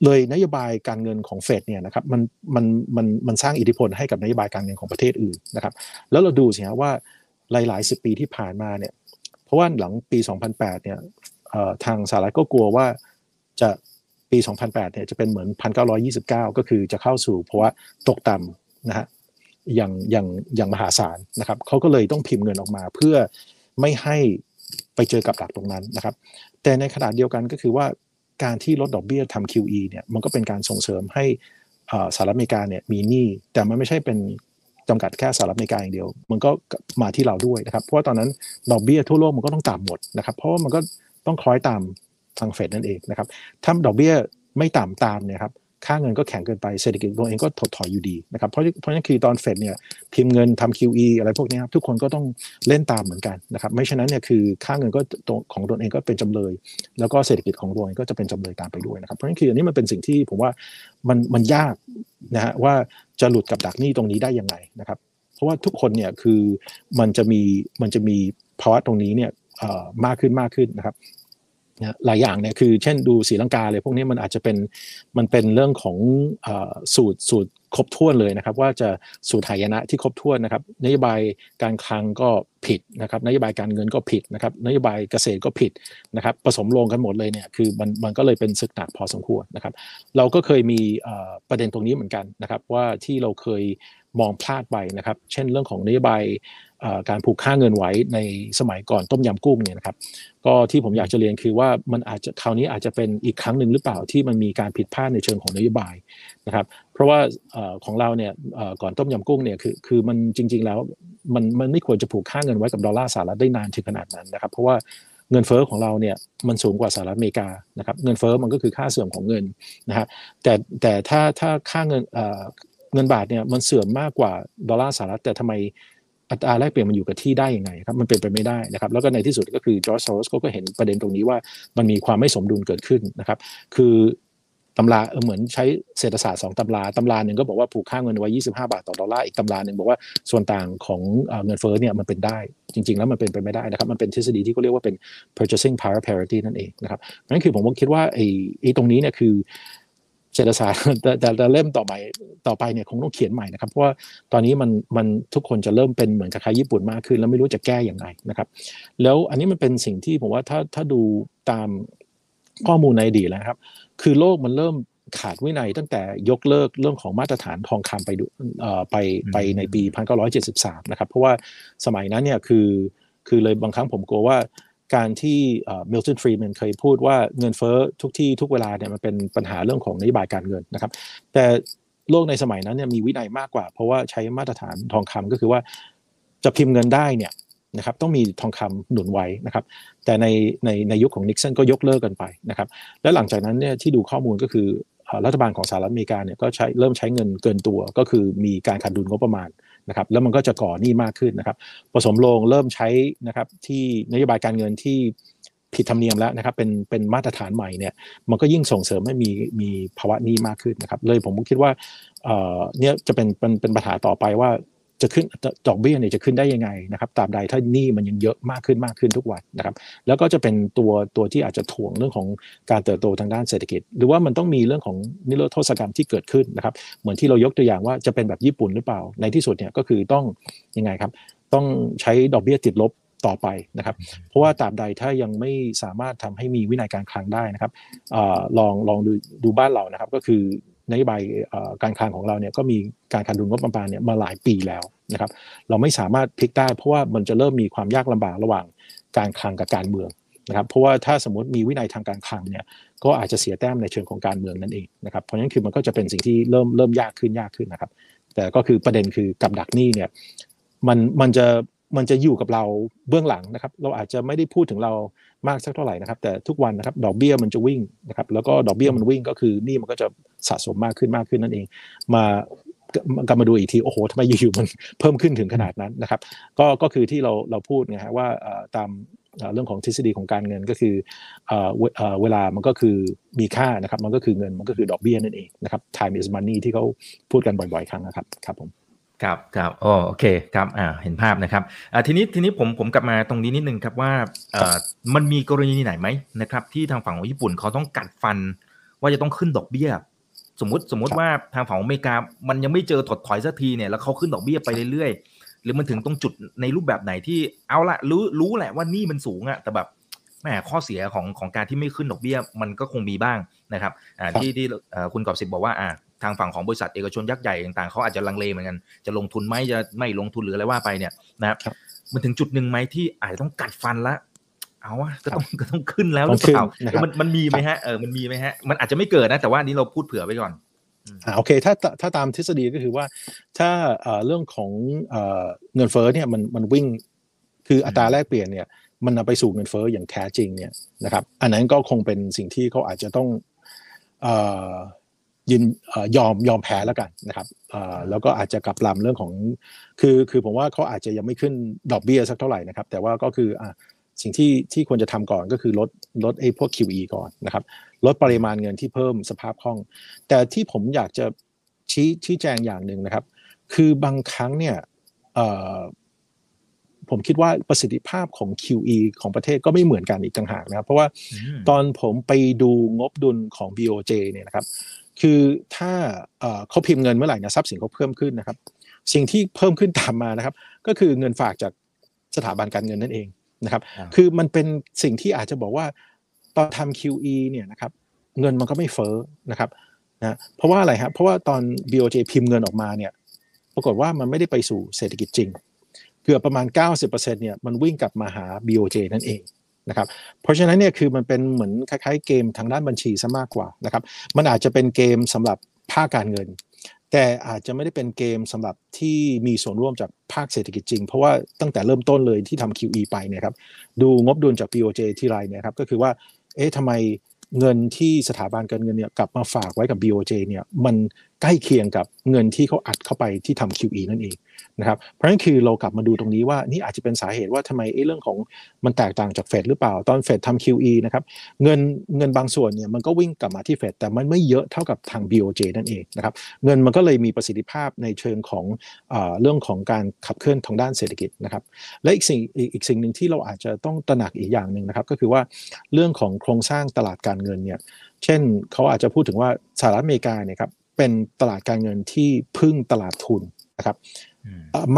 [SPEAKER 2] เลยนโยบายการเงินของเฟดเนี่ยนะครับมันมันมันมันสร้างอิทธิพลให้กับนโยบายการเงินของประเทศอื่นนะครับ แล้วเราดูสิฮะว่าหลายๆสิบปีที่ผ่านมาเนี่ยเพราะว่าหลังปี 2008 เนี่ยทางสหรัฐก็กลัวว่าจะปี 2008 เนี่ยจะเป็นเหมือน 1929 ก็คือจะเข้าสู่ภาะวะตกต่ำนะฮะอย่างอย่างอย่างมหาศาลนะครับเขาก็เลยต้องพิมพ์เงินออกมาเพื่อไม่ให้ไปเจอกับดักตรงนั้นนะครับ แต่ในขณะเดียวกันก็คือว่า การที่ลดดอกเบี้ยทำ QE เนี่ยมันก็เป็นการส่งเสริมให้สหรัฐอเมริกาเนี่ยมีหนี้แต่มันไม่ใช่เป็นจำกัดแค่สหรัฐอเมริกาอย่างเดียว มันก็มาที่เราด้วยนะครับ เพราะว่าตอนนั้นดอกเบี้ยทั่วโลกมันก็ต้องต่ำหมดนะครับ เพราะว่ามันก็ต้องคล้อยตามทางเฟดนั่นเองนะครับ ถ้าดอกเบี้ยไม่ต่ำตามเนี่ยครับ ค่าเงินก็แข็งเกินไปเศรษฐกิจตัวเองก็ถดถอยอยู่ดีนะครับเพราะเพราะนั้นคือตอนเฟดเนี่ยพิมพ์เงินทำ QE อะไรพวกนี้ครับทุกคนก็ต้องเล่นตามเหมือนกันนะครับไม่เช่นนั้นเนี่ยคือค่าเงินก็ของตัวเองก็เป็นจำเลย แล้วก็เศรษฐกิจของตัวเองก็จะเป็นจำเลยตามไปด้วยนะครับเพราะฉะนั้นคืออันนี้มันเป็นสิ่งที่ผมว่ามันมันยากนะฮะว่าจะหลุดกับดักหนี้ตรงนี้ได้ยังไงนะครับเพราะว่าทุกคนเนี่ยคือมันจะมีมันจะมีภาวะตรงนี้เนี่ยมากขึ้นมากขึ้นนะครับ นะหลายอย่างเนี่ยคือเช่นดูสีลังกาเลยพวกนี้มันอาจจะเป็นมันเป็นเรื่องของอสูตรสูตรครบถ้วนเลยนะครับ ว่าจะสูตรหายนะที่ครบถ้วนนะครับนโยบายการคลังก็ผิดนะครับนโยบายการเงินก็ผิดนะครับนโยบายเกษตรก็ผิดนะครับผสมลงกันหมดเลยเนี่ยคือมันมันก็เลยเป็นศึกหนักพอสมควรนะครับ เราก็เคยมีประเด็นตรงนี้เหมือนกันนะครับว่าที่เราเคยมองพลาดไปนะครับ เช่นเรื่องของนโยบาย การผูกค่าเงินไว้ในสมัยก่อนต้มยำกุ้งเนี่ยนะครับ ก็ที่ผมอยากจะเรียนคือว่ามันอาจจะคราวนี้อาจจะเป็นอีกครั้งหนึ่งหรือเปล่าที่มันมีการผิดพลาดในเชิงของนโยบายนะครับ เพราะว่าอของเราเนี่ยก่อนต้มยำกุ้งเนี่ยคือคือมันจริง ๆแล้วมันมันไม่ควรจะผูกค่าเงินไว้กับดอลลาร์สหรัฐได้นานถึงขนาดนั้นนะครับ เพราะว่าเงินเฟ้อของเราเนี่ยมันสูงกว่าสหรัฐอเมริกานะครับเงินเฟ้อมันก็คือค่าเสื่อมของเงินนะฮะแต่แต่ถ้าถ้าค่าเงินเอ่อเงินบาทเนี่ยมันเสื่อมมากกว่าดอลลาร์สหรัฐแต่ทำไม อัตราแลกเปลี่ยนมันอยู่กับที่ได้ยังไงครับมันเป็นไปไม่ได้นะครับแล้วก็ในที่สุดก็คือจอร์จซอรสก็เห็นประเด็นตรงนี้ว่ามันมีความไม่สมดุลเกิดขึ้นนะครับคือตำราเออเหมือนใช้เศรษฐศาสตร์สองตำราตำราหนึ่งก็บอกว่าผูกค่าเงินไว้ 25 บาทต่อดอลลาร์อีกตำราหนึ่งบอกว่าส่วนต่างของเงินเฟ้อเนี่ยมันเป็นได้ จริง ๆ แล้วมันเป็นไปไม่ได้นะครับมันเป็นทฤษฎีที่เขาเรียกว่าเป็น purchasing power parity นั่นเองนะครับนั่นคือผมคิดว่าไอ้ตรงนี้เนี่ยคือ เศรษฐศาสตร์แต่แต่แต่เล่มต่อไปต่อไปเนี่ยคงต้องเขียนใหม่นะครับเพราะว่าตอนนี้มันมันทุกคนจะเริ่มเป็นเหมือนคล้ายๆญี่ปุ่นมากขึ้น แล้วไม่รู้จะแก้อย่างไรนะครับ แล้วอันนี้มันเป็นสิ่งที่ผมว่าถ้าถ้าดูตามข้อมูลในอดีตแล้วนะครับ คือโลกมันเริ่มขาดวินัยตั้งแต่ยกเลิกเรื่องของมาตรฐานทองคำไปดูเอ่อไปไปในปี 1973 นะครับ เพราะว่าสมัยนั้นเนี่ยคือคือเลยบางครั้งผมกลัวว่า การที่มิลตันฟรีแมนเคยพูดว่าเงินเฟ้อทุกที่ทุกเวลาเนี่ยมันเป็นปัญหาเรื่องของนโยบายการเงินนะครับ แต่โลกในสมัยนั้นเนี่ยมีวินัยมากกว่า เพราะว่าใช้มาตรฐานทองคำก็คือว่าจะพิมพ์เงินได้เนี่ยนะครับต้องมีทองคำหนุนไว้นะครับ แต่ในในในยุคของนิกสันก็ยกเลิกกันไปนะครับแล้วหลังจากนั้นเนี่ยที่ดูข้อมูลก็คือเอ่อรัฐบาลของสหรัฐอเมริกาเนี่ยก็ใช้เริ่มใช้เงินเกินตัวก็คือมีการขาดดุลงบประมาณ นะครับแล้วมันก็จะก่อหนี้มากขึ้นนะครับผสมลงเริ่มใช้นะครับที่นโยบายการเงินที่ผิดธรรมเนียมแล้วนะครับเป็นเป็นมาตรฐานใหม่เนี่ยมันก็ยิ่งส่งเสริมให้มีมีภาวะหนี้มากขึ้นนะครับเลยผมคิดว่าเอ่อเนี่ยจะเป็นเป็นเป็นปัญหาต่อไปว่า จะขึ้นดอกเบี้ยเนี่ยจะขึ้นได้ยังไงนะครับตาบใดถ้าหนี้มันยังเยอะมากขึ้นมากขึ้นทุกวันนะครับ แล้วก็จะเป็นตัวตัวที่อาจจะถ่วงเรื่องของการเติบโตทางด้านเศรษฐกิจ หรือว่ามันต้องมีเรื่องของนิรโทษกรรมที่เกิดขึ้นนะครับ เหมือนที่เรายกตัวอย่างว่าจะเป็นแบบญี่ปุ่นหรือเปล่าในที่สุดเนี่ยก็คือต้องยังไงครับ ต้องใช้ดอกเบี้ยติดลบต่อไปนะครับ เพราะว่าตราบใดถ้ายังไม่สามารถทำให้มีวินัยการคลังได้นะครับอลองลองดูดูบ้านเรานะครับก็คือ นโยบายการคลังของเราเนี่ยก็มีการขาดดุลงบประมาณเนี่ยมาหลายปีแล้วนะครับ เราไม่สามารถพลิกได้เพราะว่ามันจะเริ่มมีความยากลำบากระหว่างการคลังกับการเมืองนะครับเพราะว่าถ้าสมมติมีวินัยทางการคลังเนี่ยก็อาจจะเสียแต้มในเชิงของการเมืองนั่นเองนะครับเพราะฉะนั้นคือมันก็จะเป็นสิ่งที่เริ่มเริ่มยากขึ้นยากขึ้นนะครับ แต่ก็คือประเด็นคือกับดักหนี้เนี่ยมันมันจะมันจะอยู่กับเราเบื้องหลังนะครับ เราอาจจะไม่ได้พูดถึงเรามากสักเท่าไหร่นะครับ แต่ทุกวันนะครับดอกเบี้ยมันจะวิ่งนะครับแล้วก็ดอกเบี้ยมันวิ่งก็คือหนี้มันก็จะ สะสมมากขึ้นมากขึ้นนั่นเอง มากลับมาดูอีกทีโอ้โหทำไมอยู่ๆมันเพิ่มขึ้นถึงขนาดนั้นนะครับ ก็ก็คือที่เราเราพูดไงฮะว่าตามเรื่องของทฤษฎีของการเงินก็คือเวลามันก็คือมีค่านะครับ มันก็คือเงินมันก็คือดอกเบี้ยนั่นเองนะครับ time is money ที่เขาพูดกันบ่อยๆ ครั้งนะครับครับผม
[SPEAKER 1] ครับครับโอเคครับอ่าเห็นภาพนะครับอ่าทีนี้ทีนี้ผมผมกลับมาตรงนี้นิดนึงครับว่าอ่อมันมีกรณีไหนไหมนะครับ ที่ทางฝั่งของญี่ปุ่นเขาต้องกัดฟัน ว่าจะต้องขึ้นดอกเบี้ย สมมติสมมติว่าทางฝั่งของอเมริกา มันยังไม่เจอถดถอยสักทีเนี่ยแล้วเขาขึ้นดอกเบี้ยไปเรื่อยๆ หรือมันถึงตรงจุดในรูปแบบไหนที่เอาละรู้รู้แหละว่านี่มันสูงอะแต่แบบแหมข้อเสียของของการที่ไม่ขึ้นดอกเบี้ยมันก็คงมีบ้างนะครับอ่าที่ที่เอ่อคุณกอบสิบบอกว่าอ่าทางฝั่งของบริษัทเอกชนยักษ์ใหญ่ต่างๆเขาอาจจะลังเลเหมือนกัน จะลงทุนไหมจะไม่ลงทุนหรืออะไรว่าไปเนี่ยนะครับ
[SPEAKER 2] ครับ
[SPEAKER 1] มันถึงจุดหนึ่งไหมที่อาจจะต้องกัดฟันละ เอาวะก็ต้องก็ต้องขึ้นแล้วห
[SPEAKER 2] ต้
[SPEAKER 1] รือองเป
[SPEAKER 2] ขึ้น
[SPEAKER 1] ล่า
[SPEAKER 2] นะครับ
[SPEAKER 1] มันมันมีไหมฮะเออมันมีไหมฮะมันอาจจะไม่เกิดนะแต่ว่าอันนี้เราพูดเผื่อไว้ก่อน
[SPEAKER 2] อ่าโอเคถ้าถ้าถ้าตามทฤษฎีก็คือว่า ถ้าเอ่อเรื่องของเอ่อเงินเฟ้อเนี่ยมันมันวิ่งคืออัตราแลกเปลี่ยนเนี่ยมันนำไปสู่เงินเฟ้ออย่างแท้จริงเนี่ยนะครับ อันนั้นก็คงเป็นสิ่งที่เขาอาจจะต้องเอ่อยินเอ่อยอมยอมแพ้แล้วกันนะครับเอ่อแล้วก็อาจจะกลับลำเรื่องของ คือคือผมว่าเขาอาจจะยังไม่ขึ้นดอกเบี้ยสักเท่าไหร่นะครับ แต่ว่าก็คืออะ สิ่งที่ที่ควรจะทำก่อนก็คือลดลดไอ้พวก QE ก่อนนะครับ ลดปริมาณเงินที่เพิ่มสภาพคล่อง แต่ที่ผมอยากจะชี้ชี้แจงอย่างหนึ่งนะครับ คือบางครั้งเนี่ยเอ่อผมคิดว่าประสิทธิภาพของ QE ของประเทศก็ไม่เหมือนกันอีกต่างหากนะครับ เพราะว่าตอนผมไปดูงบดุลของ BOJ เนี่ยนะครับ คือถ้าเขาพิมพ์เงินเมื่อไหร่นะทรัพย์สินเขาเพิ่มขึ้นนะครับ สิ่งที่เพิ่มขึ้นตามมานะครับ ก็คือเงินฝากจากสถาบันการเงินนั่นเอง นะครับ คือมันเป็นสิ่งที่อาจจะบอกว่าตอนทำ QE เนี่ยนะครับเงินมันก็ไม่เฟ้อนะครับนะเพราะว่าอะไรครับเพราะว่าตอน BOJ พิมพ์เงินออกมาเนี่ยปรากฏว่ามันไม่ได้ไปสู่เศรษฐกิจจริง เกือบประมาณ 90%เนี่ยมันวิ่งกลับมาหา BOJ นั่นเองนะครับเพราะฉะนั้นเนี่ยคือมันเป็นเหมือนคล้ายๆเกมทางด้านบัญชีซะมากกว่านะครับมันอาจจะเป็นเกมสำหรับภาคการเงิน แต่อาจจะไม่ได้เป็นเกมสำหรับที่มีส่วนร่วมจากภาคเศรษฐกิจจริง เพราะว่าตั้งแต่เริ่มต้นเลยที่ทำ QE ไปเนี่ยครับดูงบดุลจาก BOJ ที่ไรเนี่ยครับก็คือว่าเอ๊ะทำไมเงินที่สถาบันการเงินเนี่ยกลับมาฝากไว้กับ BOJ เนี่ยมันใกล้เคียงกับเงินที่เขาอัดเข้าไปที่ทำ QE นั่นเองนะครับเพราะฉะนั้นคือเรากลับมาดูตรงนี้ว่านี่อาจจะเป็นสาเหตุว่าทำไมไอ้เรื่องของมันแตกต่างจากเฟดหรือเปล่าตอนเฟดทำ QE นะครับเงินเงินบางส่วนเนี่ยมันก็วิ่งกลับมาที่เฟดแต่มันไม่เยอะเท่ากับทาง BOJ นั่นเองนะครับเงินมันก็เลยมีประสิทธิภาพในเชิงของเรื่องของการขับเคลื่อนทางด้านเศรษฐกิจนะครับและอีกสิ่งอีกสิ่งหนึ่งที่เราอาจจะต้องตระหนักอีกอย่างหนึ่งนะครับก็คือว่าเรื่องของโครงสร้างตลาดการเงินเนี่ยเช่นเขาอาจจะพูดถึงว่าสหรัฐอเมริกาเนี่ยครับ เป็นตลาดการเงินที่พึ่งตลาดทุนนะครับ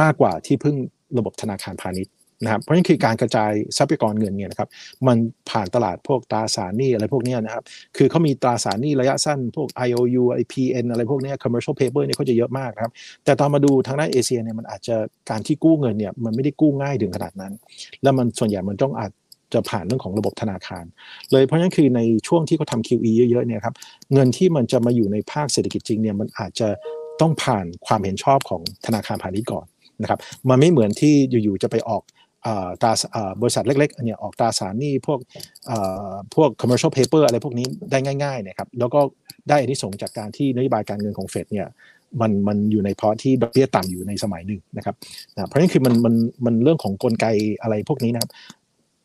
[SPEAKER 2] มากกว่าที่พึ่งระบบธนาคารพาณิชย์นะครับเพราะนั่นคือการกระจายทรัพยากรเงินเนี่ยนะครับมันผ่านตลาดพวกตราสารหนี้อะไรพวกนี้นะครับคือเขามีตราสารหนี้ระยะสั้นพวก IOU IPN อะไรพวกนี้ commercial paper เนี่ยเขาจะเยอะมากนะครับแต่ตอนมาดูทางด้านเอเชียเนี่ยมันอาจจะการที่กู้เงินเนี่ยมันไม่ได้กู้ง่ายถึงขนาดนั้น แล้วมันส่วนใหญ่มันต้องอาจ จะผ่านเรื่องของระบบธนาคาร เลยเพราะฉะนั้นคือในช่วงที่เขาทำ QE เยอะๆเนี่ยครับเงินที่มันจะมาอยู่ในภาคเศรษฐกิจจริงเนี่ยมันอาจจะต้องผ่านความเห็นชอบของธนาคารพาณิชย์ก่อนนะครับมันไม่เหมือนที่อยู่ๆจะไปออกตราบริษัทเล็กๆเนี่ยออกตราสารหนี้พวกพวก commercial paper อะไรพวกนี้ได้ง่ายๆนะครับแล้วก็ได้อานิสงส์จากการที่นโยบายการเงินของเฟดเนี่ยมันมันอยู่ในเพราะที่ดอกเบี้ยต่ำอยู่ในสมัยหนึ่งนะครับนะเพราะนั้นคือมันมันมันเรื่องของกลไกอะไรพวกนี้นะครับ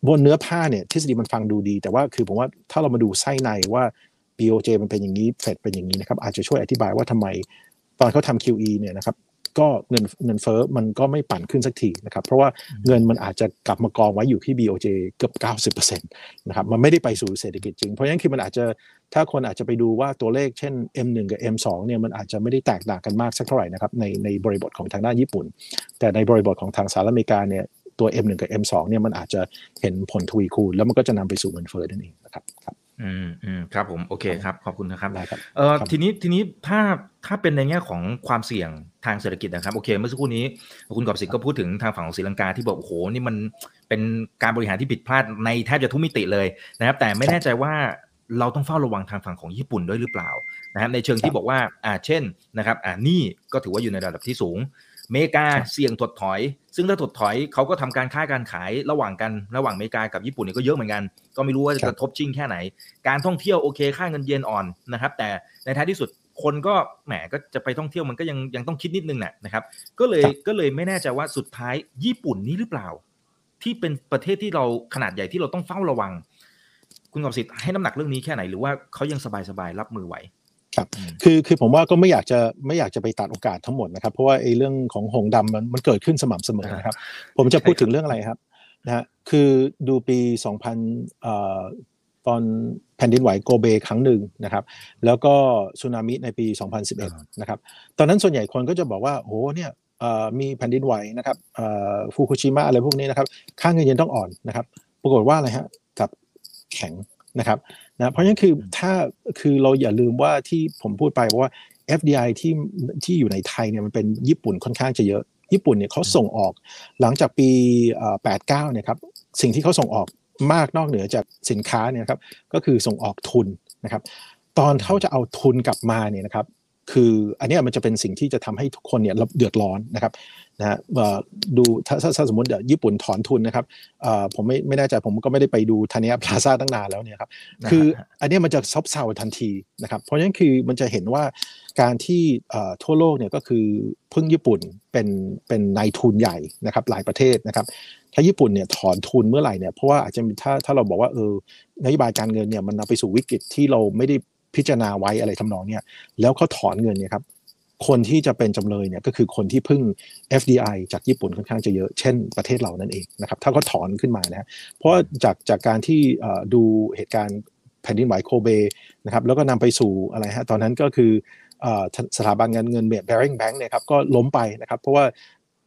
[SPEAKER 2] บนเนื้อผ้าเนี่ยทฤษฎีมันฟังดูดี แต่ว่าคือผมว่าถ้าเรามาดูไส้ในว่า BOJ มันเป็นอย่างนี้เฟดเป็นอย่างนี้นะครับอาจจะช่วยอธิบายว่าทำไมตอนเขาทำ QE เนี่ยนะครับก็เงินเงินเฟ้อมันก็ไม่ปั่นขึ้นสักทีนะครับเพราะว่าเงินมันอาจจะกลับมากองไว้อยู่ที่ BOJ เกือบ 90%นะครับมันไม่ได้ไปสู่เศรษฐกิจจริง เพราะฉะนั้นคือมันอาจจะถ้าคนอาจจะไปดูว่าตัวเลขเช่น M1 กับ M2 เนี่ยมันอาจจะไม่ได้แตกต่างกันมากสักเท่าไหร่นะครับในในบริบทของทางด้านญี่ปุ่น แต่ในบริบทของทางสหรัฐอเมริกาเนี่ย ตัว M1 กับ M2 เนี่ยมันอาจจะเห็นผลทวีคูณ แล้วมันก็จะนำไปสู่เงินเฟ้อนั่นเองนะครับครับ
[SPEAKER 1] อืมอืมครับผมโอเคครับขอบคุณนะครับ
[SPEAKER 2] ได้ครับ
[SPEAKER 1] เอ่อทีนี้ทีนี้ถ้าถ้าเป็นในแง่ของความเสี่ยงทางเศรษฐกิจนะครับโอเค เมื่อสักครู่นี้คุณกอบสิทธิ์ก็พูดถึงทางฝั่งของศรีลังกาที่บอกโอ้โหนี่มันเป็นการบริหารที่ผิดพลาดในแทบจะทุกมิติเลยนะครับ แต่ไม่แน่ใจว่าเราต้องเฝ้าระวังทางฝั่งของญี่ปุ่นด้วยหรือเปล่านะครับในเชิงที่บอกว่าอ่าเช่นนะครับอ่านี่ก็ถือว่าอยู่ในระดับที่สูง เมกาเสี่ยงถดถอย ซึ่งถ้าถดถอยเขาก็ทำการค้าการขายระหว่างกันระหว่างเมกากับญี่ปุ่นเนี่ยก็เยอะเหมือนกัน ก็ไม่รู้ว่าจะกระทบจริงแค่ไหน การท่องเที่ยวโอเคค่าเงินเยนอ่อนนะครับ แต่ในท้ายที่สุดคนก็แหมก็จะไปท่องเที่ยวมันก็ยังยังต้องคิดนิดนึงนะครับ ก็เลยก็เลยไม่แน่ใจว่าสุดท้ายญี่ปุ่นนี้หรือเปล่า ที่เป็นประเทศที่เราขนาดใหญ่ที่เราต้องเฝ้าระวัง คุณกอบสิทธิ์ให้น้ำหนักเรื่องนี้แค่ไหนหรือว่าเขายังสบายๆรับมือไหว
[SPEAKER 2] ครับคือคือผมว่าก็ไม่อยากจะไม่อยากจะไปตัดโอกาสทั้งหมดนะครับ เพราะว่าไอ้เรื่องของหงดำมันมันเกิดขึ้นสม่ำเสมอนะครับ ผมจะพูดถึงเรื่องอะไรครับนะฮะคือดูปี 2000เอ่อตอนแผ่นดินไหวโกเบครั้งหนึ่งนะครับ แล้วก็สึนามิในปี 2011 นะครับ ตอนนั้นส่วนใหญ่คนก็จะบอกว่าโอ้เนี่ยมีแผ่นดินไหวนะครับฟุกุชิมะอะไรพวกนี้นะครับ ค่าเงินเยนต้องอ่อนนะครับ ปรากฏว่าอะไรฮะกับแข็งนะครับ นะเพราะฉะนั้นคือถ้าคือเราอย่าลืมว่าที่ผมพูดไปว่า FDI ที่ที่อยู่ในไทยเนี่ยมันเป็นญี่ปุ่นค่อนข้างจะเยอะญี่ปุ่นเนี่ยเขาส่งออกหลังจากปี 89เนี่ยครับสิ่งที่เขาส่งออกมากนอกเหนือจากสินค้าเนี่ยครับก็คือส่งออกทุนนะครับ ตอนเขาจะเอาทุนกลับมาเนี่ยนะครับ คืออันนี้มันจะเป็นสิ่งที่จะทำให้ทุกคนเนี่ยเดือดร้อนนะครับ นะฮะดูถ้าถ้าสมมติเดี๋ยวญี่ปุ่นถอนทุนนะครับผมไม่ไม่แน่ใจผมก็ไม่ได้ไปดูทานิยาพลาซ่าตั้งนานแล้วเนี่ยครับคืออันนี้มันจะซบเซาทันทีนะครับเพราะฉะนั้นคือมันจะเห็นว่าการที่ทั่วโลกเนี่ยก็คือพึ่งญี่ปุ่นเป็นเป็นนายทุนใหญ่นะครับหลายประเทศนะครับถ้าญี่ปุ่นเนี่ยถอนทุนเมื่อไหร่เนี่ยเพราะว่าอาจจะถ้าถ้าเราบอกว่าเออนโยบายการเงินเนี่ยมันนำไปสู่วิกฤตที่เราไม่ได้พิจารณาไว้อะไรทำนองเนี่ยแล้วเขาถอนเงินเนี่ยครับ คนที่จะเป็นจำเลยเนี่ยก็คือคนที่พึ่ง FDI จากญี่ปุ่นค่อนข้างจะเยอะ เช่นประเทศเรานั่นเองนะครับถ้าเขาถอนขึ้นมานะเพราะจากจากการที่ดูเหตุการณ์แผ่นดินไหวโคเบนะครับแล้วก็นำไปสู่อะไรฮะตอนนั้นก็คือสถาบันเงินเงินเบ Bearing Bank เนี่ยครับก็ล้มไปนะครับเพราะว่า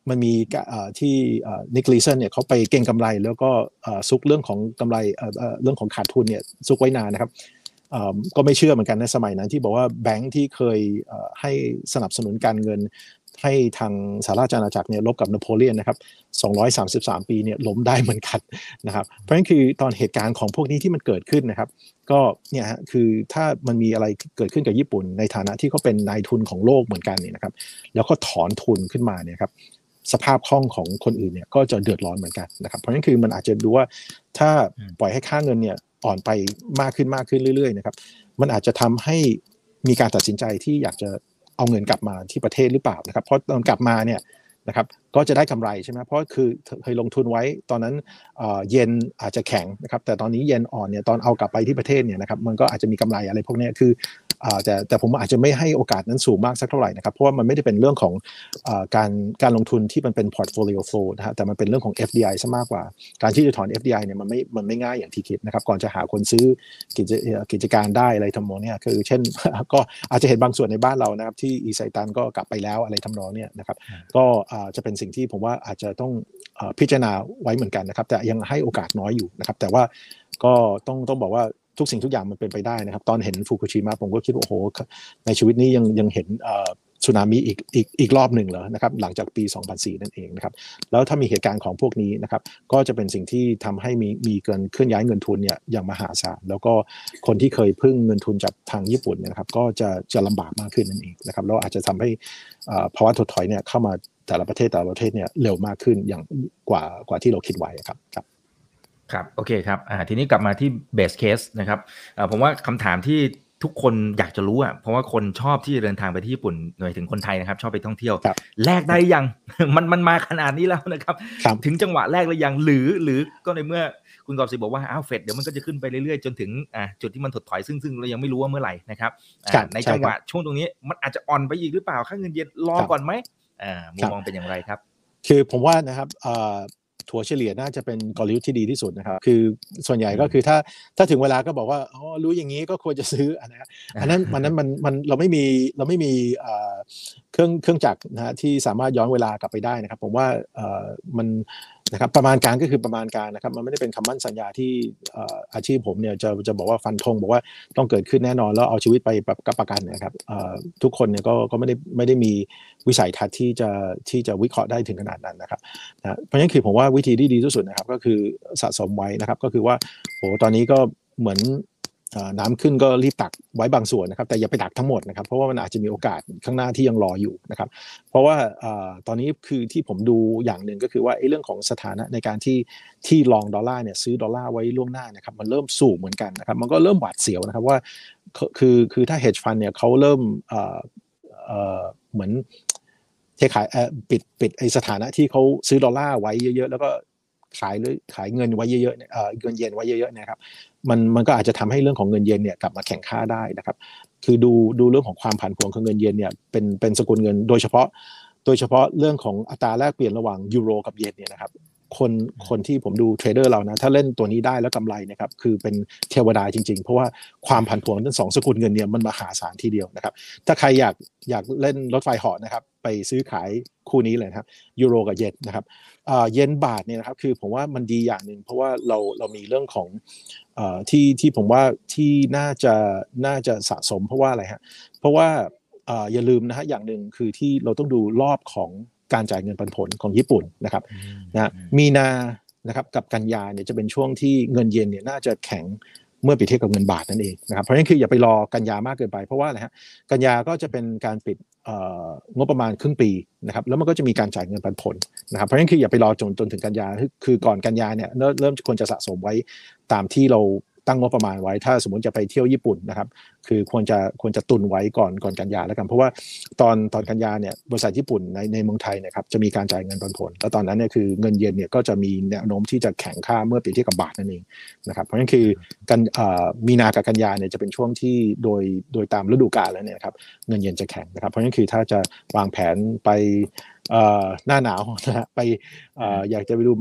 [SPEAKER 2] มันมีที่นิกลีสันเนี่ยเขาไปเก่งกำไรแล้วก็ซุกเรื่องของกำไรเรื่องของขาดทุนเนี่ยซุกไว้นานนะครับ ก็ไม่เชื่อเหมือนกันในสมัยนั้นที่บอกว่าแบงค์ที่เคยให้สนับสนุนการเงินให้ทางสหราชอาณาจักรเนี่ยลบกับนโปเลียนนะครับ233 ปีเนี่ยล้มได้เหมือนกันนะครับ เพราะฉะนั้นคือตอนเหตุการณ์ของพวกนี้ที่มันเกิดขึ้นนะครับ ก็เนี่ยฮะคือถ้ามันมีอะไรเกิดขึ้นกับญี่ปุ่น ในฐานะที่เขาเป็นนายทุนของโลกเหมือนกันเนี่ยนะครับ แล้วก็ถอนทุนขึ้นมาเนี่ยครับสภาพคล่องของคนอื่นเนี่ยก็จะเดือดร้อนเหมือนกันนะครับ เพราะฉะนั้นคือมันอาจจะดูว่าถ้าปล่อยให้ค่าเงินเนี่ย อ่อนไปมากขึ้นมากขึ้นเรื่อยๆนะครับ มันอาจจะทำให้มีการตัดสินใจที่อยากจะเอาเงินกลับมาที่ประเทศหรือเปล่านะครับ เพราะตอนกลับมาเนี่ยนะครับก็จะได้กำไรใช่ไหมเพราะคือเคยลงทุนไว้ตอนนั้นเยนอาจจะแข็งนะครับแต่ตอนนี้เยนอ่อนเนี่ยตอนเอากลับไปที่ประเทศเนี่ยนะครับมันก็อาจจะมีกำไรอะไรพวกนี้คือ แต่แต่ผมอาจจะไม่ให้โอกาสนั้นสูงมากสักเท่าไหร่นะครับ เพราะว่ามันไม่ได้เป็นเรื่องของอการการลงทุนที่มันเป็น portfolio flow นะฮะแต่มันเป็นเรื่องของ FDI ซะมากกว่า การที่จะถอน FDI เนี่ยมันไม่มันไม่ง่ายอย่างที่คิดนะครับ ก่อนจะหาคนซื้อกิจกิจการได้อะไรทำนองเนี่ยคือเช่นก็อาจจะเห็นบางส่วนในบ้านเรานะครับ ที่อีไซตันก็กลับไปแล้วอะไรทำนองเนี่ยนะครับ ก็จะเป็นสิ่งที่ผมว่าอาจจะต้องพิจารณาไว้เหมือนกันนะครับ แต่ยังให้โอกาสน้อยอยู่นะครับ แต่ว่าก็ต้องต้องบอกว่า ทุกสิ่งทุกอย่างมันเป็นไปได้นะครับ ตอนเห็นฟุกุชิมะผมก็คิดว่าโอ้โห ในชีวิตนี้ยังยังเห็นสึนามิอีกอีกอีกรอบหนึ่งเหรอนะครับหลังจากปี 2004 นั่นเองนะครับแล้วถ้ามีเหตุการณ์ของพวกนี้นะครับก็จะเป็นสิ่งที่ทำให้มีมีเกินเคลื่อนย้ายเงินทุนเนี่ยอย่างมหาศาลแล้วก็คนที่เคยพึ่งเงินทุนจากทางญี่ปุ่นเนี่ยนะครับก็จะจะลำบากมากขึ้นนั่นเองนะครับแล้วอาจจะทำให้ภาวะถดถอยเนี่ยเข้ามาแต่ละประเทศแต่ละประเทศเนี่ยเร็วมากขึ้นอย่างกว่ากว่าที่เราคิดไว้ครับครับ
[SPEAKER 1] ครับโอเคครับอ่าทีนี้กลับมาที่เบสเคสนะครับอ่าผมว่าคำถามที่ทุกคนอยากจะรู้อะเพราะว่าคนชอบที่จะเดินทางไปที่ญี่ปุ่นหน่วยถึงคนไทยนะครับ ชอบไปท่องเที่ยวแลกได้ยังมันมันมาขนาดนี้แล้วนะครับ ถึงจังหวะแรกแล้วยังหรือหรือก็ในเมื่อคุณกอบสิบอกว่าอ้าวเฟดเดี๋ยวมันก็จะขึ้นไปเรื่อยๆ จนถึงอ่าจุดที่มันถดถอยซึ่งซึ่งเรายังไม่รู้ว่าเมื่อไหร่นะครับในจังหวะช่วงตรงนี้มันอาจจะอ่อนไปอีกหรือเปล่าค่าเงินเยนรอก่อนไหมอ่ามุมมองเป็นอย่างไรครับ
[SPEAKER 2] คือผมว่านะครับ ถัวเฉลี่ยน่าจะเป็นกลยุทธ์ที่ดีที่สุดนะครับ คือส่วนใหญ่ก็คือถ้าถ้าถึงเวลาก็บอกว่าอ๋อรู้อย่างนี้ก็ควรจะซื้ออันนั้นอันนั้นมันนั้นมันมันเราไม่มีเราไม่มีเครื่องเครื่องจักรนะฮะที่สามารถย้อนเวลากลับไปได้นะครับ ผมว่ามัน นะครับประมาณการก็คือประมาณการนะครับ มันไม่ได้เป็นคำมั่นสัญญาที่อาชีพผมเนี่ยจะจะบอกว่าฟันธงบอกว่าต้องเกิดขึ้นแน่นอนแล้วเอาชีวิตไปแบบกับประกันนะครับทุกคนเนี่ยก็ก็ไม่ได้ไม่ได้มีวิสัยทัศน์ที่จะที่จะวิเคราะห์ได้ถึงขนาดนั้นนะครับนะเพราะฉะนั้นคือผมว่าวิธีที่ดีที่สุดนะครับก็คือสะสมไว้นะครับ ก็คือว่าโหตอนนี้ก็เหมือน น้ำขึ้นก็รีบตักไว้บางส่วนนะครับแต่อย่าไปตักทั้งหมดนะครับเพราะว่ามันอาจจะมีโอกาสข้างหน้าที่ยังรออยู่นะครับเพราะว่าตอนนี้คือที่ผมดูอย่างหนึ่งก็คือว่าเรื่องของสถานะในการที่ที่ลองดอลลาร์เนี่ยซื้อดอลลาร์ไว้ล่วงหน้านะครับมันเริ่มสูงเหมือนกันนะครับมันก็เริ่มหวาดเสียวนะครับว่าคือคือถ้า hedge fund เนี่ยเขาเริ่มเหมือนเทขายปิดปิดไอสถานะที่เขาซื้อดอลลาร์ไว้เยอะๆแล้วก็ ขายหรือขายเงินไว้เยอะๆเงินเยนไว้เยอะๆนะครับมันมันก็อาจจะทำให้เรื่องของเงินเยนเนี่ยกลับมาแข่งค่าได้นะครับ คือดูดูเรื่องของความผันผวนของเงินเยนเนี่ยเป็นเป็นสกุลเงินโดยเฉพาะ โดยเฉพาะเรื่องของอัตราแลกเปลี่ยนระหว่างยูโรกับเยนเนี่ยนะครับ คนคนที่ผมดูเทรดเดอร์เรานะ ถ้าเล่นตัวนี้ได้แล้วกำไรนะครับคือเป็นเทวดาจริง ๆ เพราะว่าความผันผวนทั้งสองสกุลเงินเนี่ยมันมหาศาลทีเดียวนะครับ ถ้าใครอยากอยากเล่นรถไฟเหาะนะครับ ไปซื้อขายคู่นี้เลยครับยูโรกับเยนนะครับเยนบาทเนี่ยนะครับคือผมว่ามันดีอย่างหนึ่งเพราะว่าเราเรามีเรื่องของที่ที่ผมว่าที่น่าจะน่าจะสะสมเพราะว่าอะไรฮะเพราะว่าอย่าลืมนะฮะอย่างหนึ่งคือที่เราต้องดูรอบของ การจ่ายเงินปันผลของญี่ปุ่นนะครับนะมีนานะครับกับกันยาเนี่ยจะเป็นช่วงที่เงินเยนเนี่ยน่าจะแข็งเมื่อไปเทียบกับเงินบาทนั่นเองนะครับเพราะฉะนั้นคืออย่าไปรอกันยามากเกินไป เพราะว่าอะไรฮะกันยาก็จะเป็นการปิดงบประมาณครึ่งปีนะครับแล้วมันก็จะมีการจ่ายเงินปันผลนะครับเพราะฉะนั้นคืออย่าไปรอจนจนถึงกันยาคือก่อนกันยาเนี่ยเริ่มควรจะสะสมไว้ตามที่เราตั้งงบประมาณไว้ถ้าสมมติจะไปเที่ยวญี่ปุ่นนะครับ คือควรจะควรจะตุนไว้ก่อนก่อนกันยาแล้วกัน เพราะว่าตอนตอนกันยาเนี่ยบริษัทญี่ปุ่นในในเมืองไทยเนี่ยครับจะมีการจ่ายเงินปันผลแล้วตอนนั้นเนี่ยคือเงินเยนเนี่ยก็จะมีแนวโน้มที่จะแข็งค่าเมื่อเปรียบเทียบกับบาทนั่นเองนะครับเพราะฉะนั้นคือกันมีนากับกันยาเนี่ยจะเป็นช่วงที่โดยโดยตามฤดูกาลแล้วเนี่ยครับเงินเยนจะแข็งนะครับ เพราะฉะนั้นคือถ้าจะวางแผนไปหน้าหนาวนะฮะไปอยากจะไปดู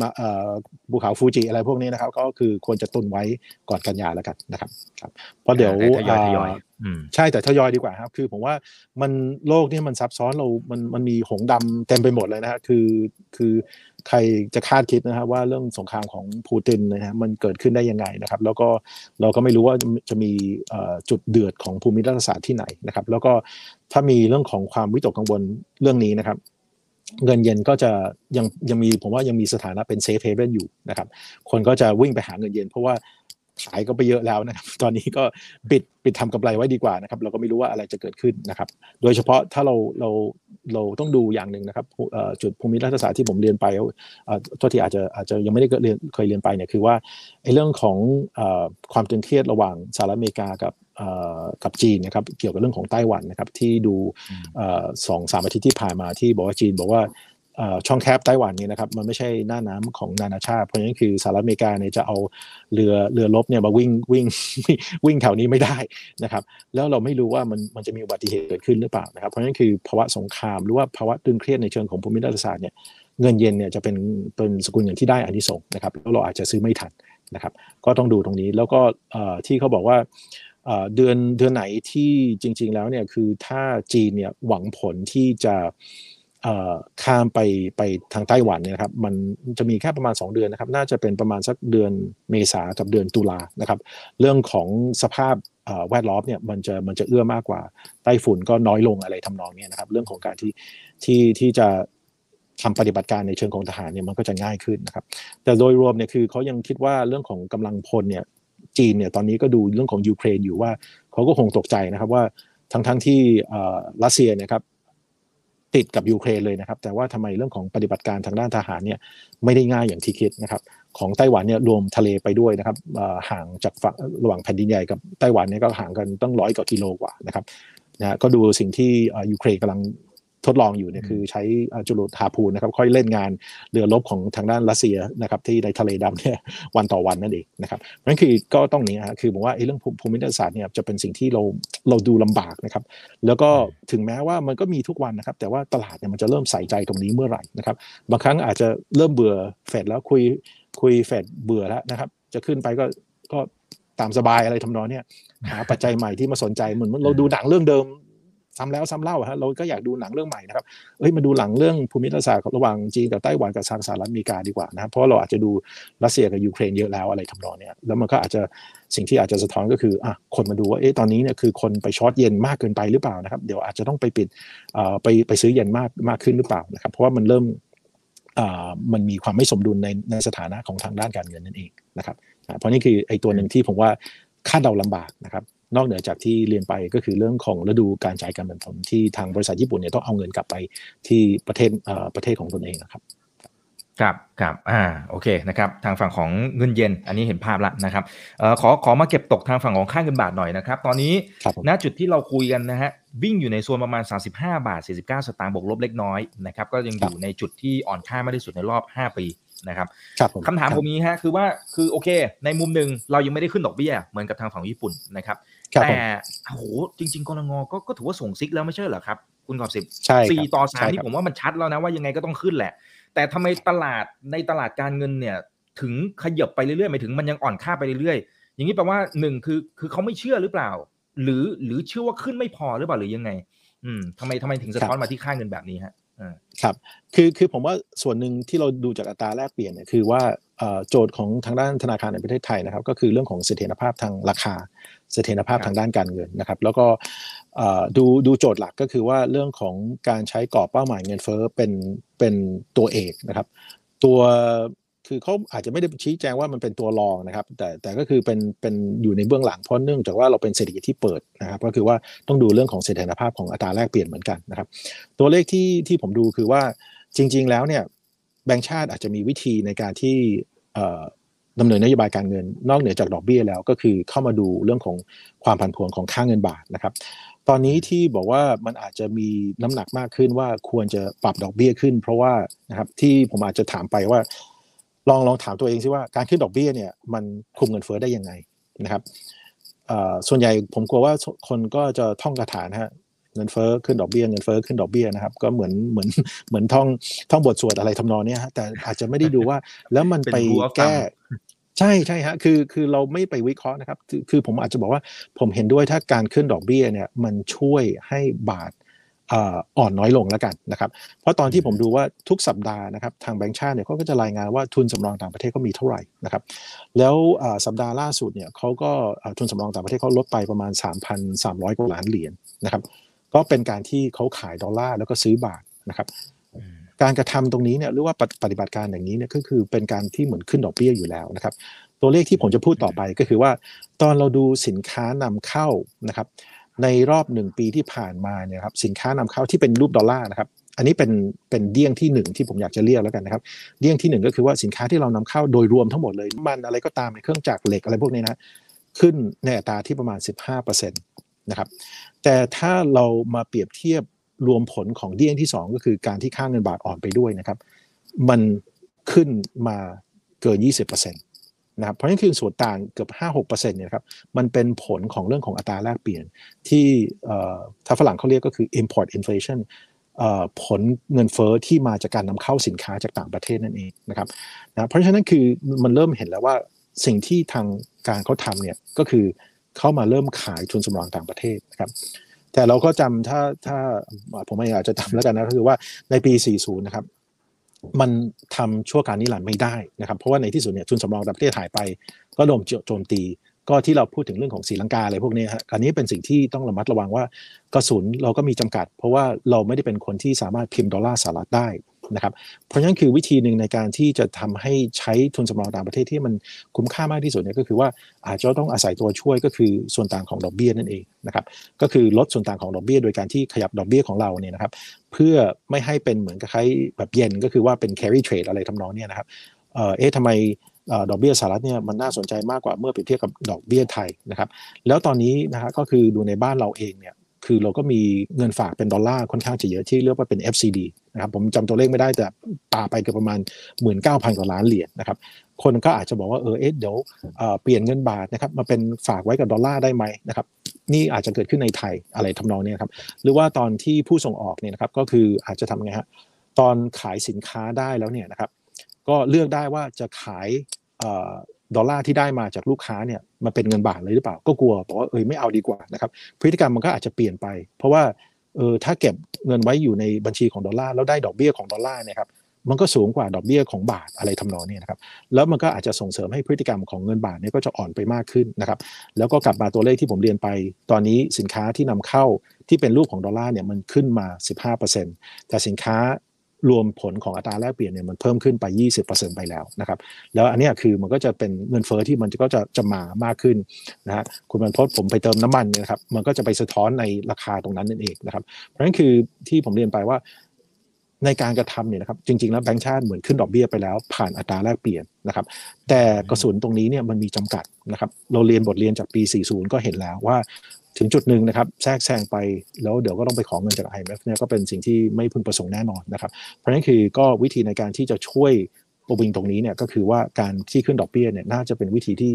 [SPEAKER 2] ภูเขาฟูจิอะไรพวกนี้นะครับ ก็คือควรจะตุนไว้ก่อนกันยาแล้วกันนะครับครับเพราะเดี๋ยว ใช่แต่ทยอยดีกว่าครับ คือผมว่ามันโลกนี่มันซับซ้อนเรา มันมันมีหงดำเต็มไปหมดเลยนะฮะคือคือใครจะคาดคิดนะครับว่าเรื่องสงครามของปูตินนะฮะมันเกิดขึ้นได้ยังไงนะครับ แล้วก็เราก็ไม่รู้ว่าจะมีจุดเดือดของภูมิรัฐศาสตร์ที่ไหนนะครับ แล้วก็ถ้ามีเรื่องของความวิตกกังวลเรื่องนี้นะครับเงินเยนก็จะยังยังมีผมว่ายังมีสถานะเป็น safe haven อยู่นะครับ คนก็จะวิ่งไปหาเงินเยน เพราะว่า ขายก็ไปเยอะแล้วนะครับ ตอนนี้ก็ปิดปิดทำกำไรไว้ดีกว่านะครับ เราก็ไม่รู้ว่าอะไรจะเกิดขึ้นนะครับ โดยเฉพาะถ้าเราเราเราต้องดูอย่างหนึ่งนะครับจุดภูมิรัฐศาสตร์ที่ผมเรียนไปตัวที่อาจจะอาจจะยังไม่ได้เรียนเคยเรียนไปเนี่ยคือว่าไอ้เรื่องของความตึงเครียดระหว่างสหรัฐอเมริกากับกับจีนนะครับเกี่ยวกับเรื่องของไต้หวันนะครับที่ดูสองสามอาทิตย์ที่ผ่านมาที่บอกว่าจีนบอกว่า ช่องแคบไต้หวันนี่นะครับมันไม่ใช่หน้าน้ำของนานาชาติ เพราะฉะนั้นคือสหรัฐอเมริกาเนี่ยจะเอาเรือเรือรบเนี่ยมาวิ่งวิ่งวิ่งแถวนี้ไม่ได้นะครับ แล้วเราไม่รู้ว่ามันมันจะมีอุบัติเหตุเกิดขึ้นหรือเปล่านะครับ เพราะฉะนั้นคือภาวะสงครามหรือว่าภาวะตึงเครียดในเชิงของภูมิรัฐศาสตร์เนี่ยเงินเยนเนี่ยจะเป็นเป็นสกุลเงินที่ได้อานิสงส์นะครับแล้วเราอาจจะซื้อไม่ทันนะครับ ก็ต้องดูตรงนี้แล้วก็ที่เขาบอกว่าเดือนเดือนไหนที่จริง ๆ แล้วเนี่ยคือถ้าจีนเนี่ยหวังผลที่จะ ข้ามไปไปทางไต้หวันเนี่ยครับมันจะมีแค่ประมาณ 2 เดือนนะครับ น่าจะเป็นประมาณสักเดือนเมษากับเดือนตุลานะครับ เรื่องของสภาพแวดล้อมเนี่ยมันจะมันจะเอื้อมากกว่าไต้ฝุ่นก็น้อยลงอะไรทำนองนี้นะครับ เรื่องของการที่ที่ที่จะทำปฏิบัติการในเชิงของทหารเนี่ยมันก็จะง่ายขึ้นนะครับ แต่โดยรวมเนี่ยคือเขายังคิดว่าเรื่องของกำลังพลเนี่ยจีนเนี่ยตอนนี้ก็ดูเรื่องของยูเครนอยู่ว่าเขาก็คงตกใจนะครับว่าทั้งทั้งที่รัสเซียเนี่ยครับ ติดกับยูเครนเลยนะครับ แต่ว่าทำไมเรื่องของปฏิบัติการทางด้านทหารเนี่ยไม่ได้ง่ายอย่างที่คิดนะครับของไต้หวันเนี่ยรวมทะเลไปด้วยนะครับห่างจากฝั่งระหว่างแผ่นดินใหญ่กับไต้หวันเนี่ยก็ห่างกันตั้งร้อยกว่ากิโลกว่านะครับนะก็ดูสิ่งที่ยูเครนกำลัง ทดลองอยู่เนี่ยคือใช้จุลทาพูนนะครับค่อยเล่นงานเรือรบของทางด้านรัสเซียนะครับที่ในทะเลดำเนี่ยวันต่อวันนั่นเองนะครับนั่นคือก็ต้องนี้ฮะคือผมว่าไอ้เรื่องภูมิรัฐศาสตร์เนี่ยจะเป็นสิ่งที่เราเราดูลำบากนะครับ แล้วก็ถึงแม้ว่ามันก็มีทุกวันนะครับ แต่ว่าตลาดเนี่ยมันจะเริ่มใส่ใจตรงนี้เมื่อไหร่นะครับบางครั้งอาจจะเริ่มเบื่อเฟดแล้วคุยคุยเฟดเบื่อแล้วนะครับ จะขึ้นไปก็ก็ตามสบายอะไรทำนองเนี่ยหาปัจจัยใหม่ที่มาสนใจเหมือนเราดูหนังเรื่องเดิม ซ้ำแล้วซ้ำเล่าฮะเราก็อยากดูหนังเรื่องใหม่นะครับเอ้ยมาดูหลังเรื่องภูมิรัฐศาสตร์ระหว่างจีนกับไต้หวันกับทางสหรัฐอเมริกาดีกว่านะครับเพราะเราอาจจะดูรัสเซียกับยูเครนเยอะแล้วอะไรทำนองเนี้ยแล้วมันก็อาจจะสิ่งที่อาจจะสะท้อนก็คืออะคนมาดูว่าเอ๊ะตอนนี้เนี่ยคือคนไปช็อตเย็นมากเกินไปหรือเปล่านะครับ เดี๋ยวอาจจะต้องไปปิดอ่าไปไปซื้อเย็นมากมากขึ้นหรือเปล่านะครับ เพราะว่ามันเริ่มอ่ามันมีความไม่สมดุลในในสถานะของทางด้านการเงินนั่นเองนะครับเพราะนี่คือไอ้ตัวหนึ่งที่ผมว่าคาดเดาลำบากนะครับ นอกเหนือจากที่เรียนไปก็คือเรื่องของฤดูการจ่ายการแบ่งผลที่ทางบริษัทญี่ปุ่นเนี่ยต้องเอาเงินกลับไปที่ประเทศประเทศของตนเองนะครับ
[SPEAKER 1] ครับครับอ่าโอเคนะครับทางฝั่งของเงินเยนอันนี้เห็นภาพละนะครับเอ่อขอขอมาเก็บตกทางฝั่งของค่าเงินบาทหน่อยนะครับ ตอนนี้ณจุดที่เราคุยกันนะฮะวิ่งอยู่ในโซนประมาณ 35 บาท 49 สตางค์บวกลบเล็กน้อยนะครับก็ยังอยู่ในจุดที่อ่อนค่ามากที่สุดในรอบ 5 ปีนะครับคำถามผมนี้ฮะคือว่าคือโอเค ในมุมหนึ่งเรายังไม่ได้ขึ้นดอกเบี้ยเหมือนกับทางฝั่งญี่ปุ่นนะครับ แต่โอ้โหจริง ๆกรงก็ก็ถือว่าส่งซิกแล้วไม่ใช่เหรอครับ คุณกอบสิบสี่ต่อสามที่ผมว่ามันชัดแล้วนะว่ายังไงก็ต้องขึ้นแหละ แต่ทำไมตลาดในตลาดการเงินเนี่ย ถึงขยับไปเรื่อยๆหมายถึงมันยังอ่อนค่าไปเรื่อยๆ อย่างนี้แปลว่าหนึ่งคือคือเขาไม่เชื่อหรือเปล่า หรือหรือเชื่อว่าขึ้นไม่พอหรือเปล่าหรือยังไง อืมทำไมทำไมถึงสะท้อนมาที่ค่าเงินแบบนี้ฮะ
[SPEAKER 2] ครับคือคือผมว่าส่วนหนึ่งที่เราดูจากอัตราแลกเปลี่ยนเนี่ยคือว่าโจทย์ของทางด้านธนาคารในประเทศไทยนะครับ ก็คือเรื่องของเสถียรภาพทางราคา เสถียรภาพทางด้านการเงินนะครับ แล้วก็ดูดูโจทย์หลักก็คือว่าเรื่องของการใช้กรอบเป้าหมายเงินเฟ้อเป็นเป็นตัวเอกนะครับ ตัวคือเขาอาจจะไม่ได้ชี้แจงว่ามันเป็นตัวรองนะครับ แต่แต่ก็คือเป็นเป็นอยู่ในเบื้องหลังเพราะเนื่องจากว่าเราเป็นเศรษฐกิจที่เปิดนะครับ ก็คือว่าต้องดูเรื่องของเสถียรภาพของอัตราแลกเปลี่ยนเหมือนกันนะครับ ตัวเลขที่ที่ผมดูคือว่าจริง ๆ แล้วเนี่ยแบงก์ชาติอาจจะมีวิธีในการที่ ดำเนินนโยบายการเงิน นอกเหนือจากดอกเบี้ยแล้วก็คือเข้ามาดูเรื่องของความผันผวนของค่าเงินบาทนะครับ ตอนนี้ที่บอกว่ามันอาจจะมีน้ำหนักมากขึ้นว่าควรจะปรับดอกเบี้ยขึ้น เพราะว่านะครับที่ผมอาจจะถามไปว่า ลองลองถามตัวเองซิว่าการขึ้นดอกเบี้ยเนี่ยมันคุมเงินเฟ้อได้ยังไงนะครับส่วนใหญ่ผมกลัวว่าคนก็จะท่องกระถานะฮะ เงินเฟ้อขึ้นดอกเบี้ยเงินเฟ้อขึ้นดอกเบี้ยนะครับ ก็เหมือนเหมือนเหมือนท่องท่องบทสวดอะไรทำนองนี้ฮะแต่อาจจะไม่ได้ดูว่า แล้วมันไปแก้ใช่ใช่ฮะคือคือเราไม่ไปวิเคราะห์นะครับคือคือผมอาจจะบอกว่าผมเห็นด้วยถ้าการขึ้นดอกเบี้ยเนี่ยมันช่วยให้บาทอ่อนน้อยลงแล้วกันนะครับ เพราะตอนที่ผมดูว่าทุกสัปดาห์นะครับทางแบงก์ชาติเนี่ยเขาก็จะรายงานว่าทุนสำรองต่างประเทศก็มีเท่าไหร่นะครับ แล้วสัปดาห์ล่าสุดเนี่ยเขาก็ทุนสำรองต่างประเทศเขาลดไปประมาณ 3,300 กว่าล้านเหรียญนะครับ ก็เป็นการที่เขาขายดอลลาร์แล้วก็ซื้อบาทนะครับ การกระทำตรงนี้เนี่ยหรือว่าปฏิบัติการอย่างนี้เนี่ยก็คือเป็นการที่เหมือนขึ้นดอกเบี้ยอยู่แล้วนะครับ ตัวเลขที่ผมจะพูดต่อไปก็คือว่า ตอนเราดูสินค้านำเข้านะครับ ในรอบหนึ่งปีที่ผ่านมาเนี่ยครับสินค้านำเข้าที่เป็นรูปดอลลาร์นะครับอันนี้เป็นเป็นเดี้ยงที่1ที่ผมอยากจะเรียกแล้วกันนะครับเดี้ยงที่1ก็คือว่าสินค้าที่เรานำเข้าโดยรวมทั้งหมดเลยมันอะไรก็ตามในเครื่องจักรเหล็กอะไรพวกนี้นะขึ้นในอัตราที่ประมาณ 15%น นะครับ แต่ถ้าเรามาเปรียบเทียบรวมผลของเดี้ยงที่ 2 ก็คือการที่ค่าเงินบาทอ่อนไปด้วยนะครับ มันขึ้นมาเกิน 20%นะครับเพราะนั่นคือส่วนต่างเกือบ 5-6%เนี่ยครับมันเป็นผลของเรื่องของอัตราแลกเปลี่ยน ที่ถ้าฝรั่งเขาเรียกก็คือ import inflation ผลเงินเฟอ้อที่มาจากการนำเข้าสินค้าจากต่างประเทศนั่นเองนะครับนะเพราะฉะนั้นคือมันเริ่มเห็นแล้วว่าสิ่งที่ทางการเขาทำเนี่ยก็คือ เข้ามาเริ่มขายทุนสำรองต่างประเทศนะครับแต่เราก็จำถ้าถ้าผมอากจะจำแล้วกันนะก็คือว่าในปี 40 นะครับมันทำชั่วการนิรันดร์ไม่ได้นะครับเพราะว่าในที่สุดเนี่ยทุนสำรองต่างประเทศหายไป ก็โดนโจมตี ก็ที่เราพูดถึงเรื่องของสีลังกาอะไรพวกนี้ฮะอันนี้เป็นสิ่งที่ต้องระมัดระวังว่ากระสุนเราก็มีจำกัด เพราะว่าเราไม่ได้เป็นคนที่สามารถพิมพ์ดอลลาร์สหรัฐได้ นะครับเพราะฉะนั้นคือวิธีหนึ่งในการที่จะทำให้ใช้ทุนสำรองต่างประเทศที่มันคุ้มค่ามากที่สุดเนี่ยก็คือว่าอาจจะต้องอาศัยตัวช่วยก็คือส่วนต่างของดอกเบี้ยนั่นเองนะครับก็คือลดส่วนต่างของดอกเบี้ยโดยการที่ขยับดอกเบี้ยของเราเนี่ยนะครับเพื่อไม่ให้เป็นเหมือนกับคล้ายแบบเยนก็คือว่าเป็น carry trade อะไรทำนองนี้นะครับเอ๊ะทำไมดอกเบี้ยสหรัฐเนี่ยมันน่าสนใจมากกว่าเมื่อเปรียบเทียบกับดอกเบี้ยไทยนะครับแล้วตอนนี้นะฮะก็คือดูในบ้านเราเองเนี่ย คือเราก็มีเงินฝากเป็นดอลลาร์ค่อนข้างจะเยอะที่เรียกว่าเป็น FCD นะครับผมจำตัวเลขไม่ได้แต่ปาไปเกือบประมาณ 19,000 กว่าล้านเหรียญนะครับคนก็อาจจะบอกว่าเออเอ๊ะเดี๋ยวเปลี่ยนเงินบาทนะครับมาเป็นฝากไว้กับดอลลาร์ได้ไหมนะครับนี่อาจจะเกิดขึ้นในไทยอะไรทำนองนี้ครับหรือว่าตอนที่ผู้ส่งออกเนี่ยนะครับก็คืออาจจะทำไงฮะตอนขายสินค้าได้แล้วเนี่ยนะครับก็เลือกได้ว่าจะขาย ดอลลาร์ที่ได้มาจากลูกค้าเนี่ยมันเป็นเงินบาทเลยหรือเปล่า ก็กลัวบอกว่าเออไม่เอาดีกว่านะครับพฤติกรรมมันก็อาจจะเปลี่ยนไป เพราะว่าเออถ้าเก็บเงินไว้อยู่ในบัญชีของดอลลาร์แล้วได้ดอกเบี้ยของดอลลาร์เนี่ยครับมันก็สูงกว่าดอกเบี้ยของบาทอะไรทำนองนี้นะครับแล้วมันก็อาจจะส่งเสริมให้พฤติกรรมของเงินบาทเนี่ยก็จะอ่อนไปมากขึ้นนะครับแล้วก็กลับมาตัวเลขที่ผมเรียนไป ตอนนี้สินค้าที่นำเข้าที่เป็นรูปของดอลลาร์เนี่ยมันขึ้นมา 15%แต่สินค้า รวมผลของอัตราแลกเปลี่ยนเนี่ยมันเพิ่มขึ้นไป 20%ไปแล้วนะครับ แล้วอันนี้คือมันก็จะเป็นเงินเฟอ้อที่มันก็จะจะมามากขึ้นนะฮะคุณบรรพศผมไปเติมน้ำมันนะครับ มันก็จะไปสะท้อนในราคาตรงนั้นนั่นเองนะครับ เพราะฉะนั้นคือที่ผมเรียนไปว่าในการกระทำเนี่ยนะครับจริง ๆ แล้วแบงก์ชาติเหมือนขึ้นดอกเบี้ยไปแล้ว ผ่านอัตราแลกเปลี่ยนนะครับแต่กระสุนตรงนี้เนี่ยมันมีจำกัดนะครับเราเรียนบทเรียนจากปี 40 ก็เห็นแล้วว่า ถึงจุดหนึ่งนะครับแทรกแซงไปแล้วเดี๋ยวก็ต้องไปขอเงินจาก IMF เนี่ยก็เป็นสิ่งที่ไม่พึงประสงค์แน่นอนนะครับ เพราะนั้นคือก็วิธีในการที่จะช่วยปวิงตรงนี้เนี่ยก็คือว่าการที่ขึ้นดอกเบี้ยเนี่ยน่าจะเป็นวิธีที่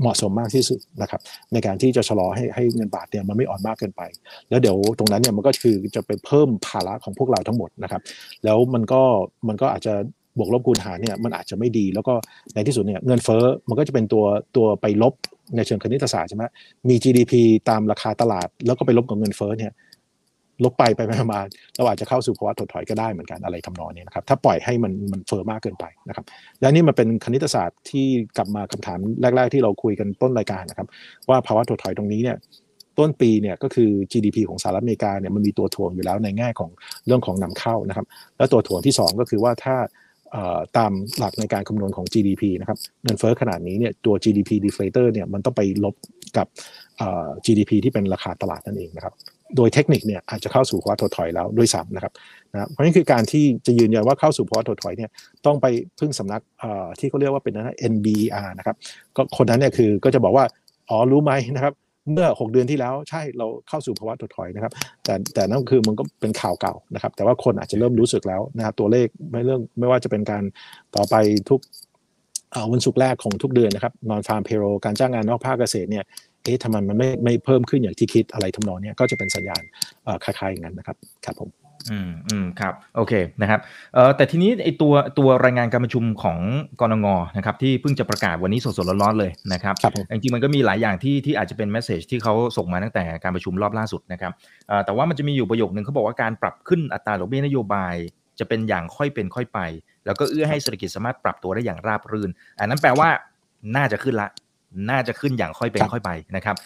[SPEAKER 2] เหมาะสมมากที่สุดนะครับในการที่จะชะลอให้ให้เงินบาทเนี่ยมันไม่อ่อนมากเกินไป แล้วเดี๋ยวตรงนั้นเนี่ยมันก็คือจะไปเพิ่มภาระของพวกเราทั้งหมดนะครับ แล้วมันก็มันก็อาจจะ บวกลบคูณหารเนี่ยมันอาจจะไม่ดี แล้วก็ในที่สุดเนี่ยเงินเฟ้อมันก็จะเป็นตัวตัวไปลบในเชิงคณิตศาสตร์ใช่ไหมมี GDP ตามราคาตลาด แล้วก็ไปลบกับเงินเฟ้อเนี่ยลบไปไปมาเราอาจจะเข้าสู่ภาวะถดถอยก็ได้เหมือนกันอะไรทำนองนี้นะครับถ้าปล่อยให้มันมันเฟอ้อมากเกินไปนะครับ และนี่มันเป็นคณิตศาสตร์ที่กลับมาคำถามแรก ๆ ที่เราคุยกันต้นรายการนะครับ ว่าภาวะถดถอยตรงนี้เนี่ยต้นปีเนี่ยก็คือ GDP ของสหรัฐอเมริกาเนี่ยมันมีตัวถ่วงอยู่แล้วในแง่ของเรื่องของนำเข้านะครับ แล้วตัวถ่วงที่ 2 ก็คือว่าถ้า ตามหลักในการคำนวณของ GDP นะครับเงินเฟ้อขนาดนี้เนี่ยตัว GDP deflator เนี่ยมันต้องไปลบกับ GDP ที่เป็นราคาตลาดนั่นเองนะครับ โดยเทคนิคเนี่ยอาจจะเข้าสู่ภาวะถดถอยแล้วด้วยซ้ำนะครับนะเพราะนี่คือการที่จะยืนยันว่าเข้าสู่ภาวะถดถอยเนี่ยต้องไปพึ่งสำนักที่เขาเรียกว่าเป็นนะ NBR นะครับก็คนนั้นเนี่ยคือก็จะบอกว่าอ๋อรู้ไหมนะครับ เมื่อ 6 เดือนที่แล้วใช่เราเข้าสู่ภาวะถดถอยนะครับ แต่แต่นั่นคือมันก็เป็นข่าวเก่านะครับ แต่ว่าคนอาจจะเริ่มรู้สึกแล้วนะครับตัวเลขไม่เรื่องไม่ว่าจะเป็นการต่อไปทุกวันศุกร์แรกของทุกเดือนนะครับนอนฟาร์มเพโรการจ้างงานนอกภาคเกษตรเนี่ยเอ๊ะทำไมมันไม่ไม่เพิ่มขึ้นอย่างที่คิดอะไรทำนองนี้ก็จะเป็นสัญญาณคล้ายๆอย่างนั้นนะครับครับผม
[SPEAKER 1] อืมอืมครับโอเคนะครับเอ่อแต่ทีนี้ไอตัวตัวรายงานการประชุมของกรงงนะครับที่เพิ่งจะประกาศวันนี้สดๆร้อนๆเลยนะครับ
[SPEAKER 2] รบ
[SPEAKER 1] จริงๆมันก็มีหลายอย่างที่ที่อาจจะเป็นแมสเซจที่เขาส่งมาตั้งแต่การประชุมรอบล่าสุดนะครับเอ่อแต่ว่ามันจะมีอยู่ประโยคนึงเขาบอกว่าการปรับขึ้นอัตราดอกเบี้ยนโยบายจะเป็นอย่างค่อยเป็นค่อยไป แล้วก็เอื้อให้เศรษฐกิจสามารถปรับตัวได้อย่างราบรื่น อันนั้นแปลว่าน่าจะขึ้นละน่าจะขึ้นอย่างค่อยเป็นค่อยไปนะครับ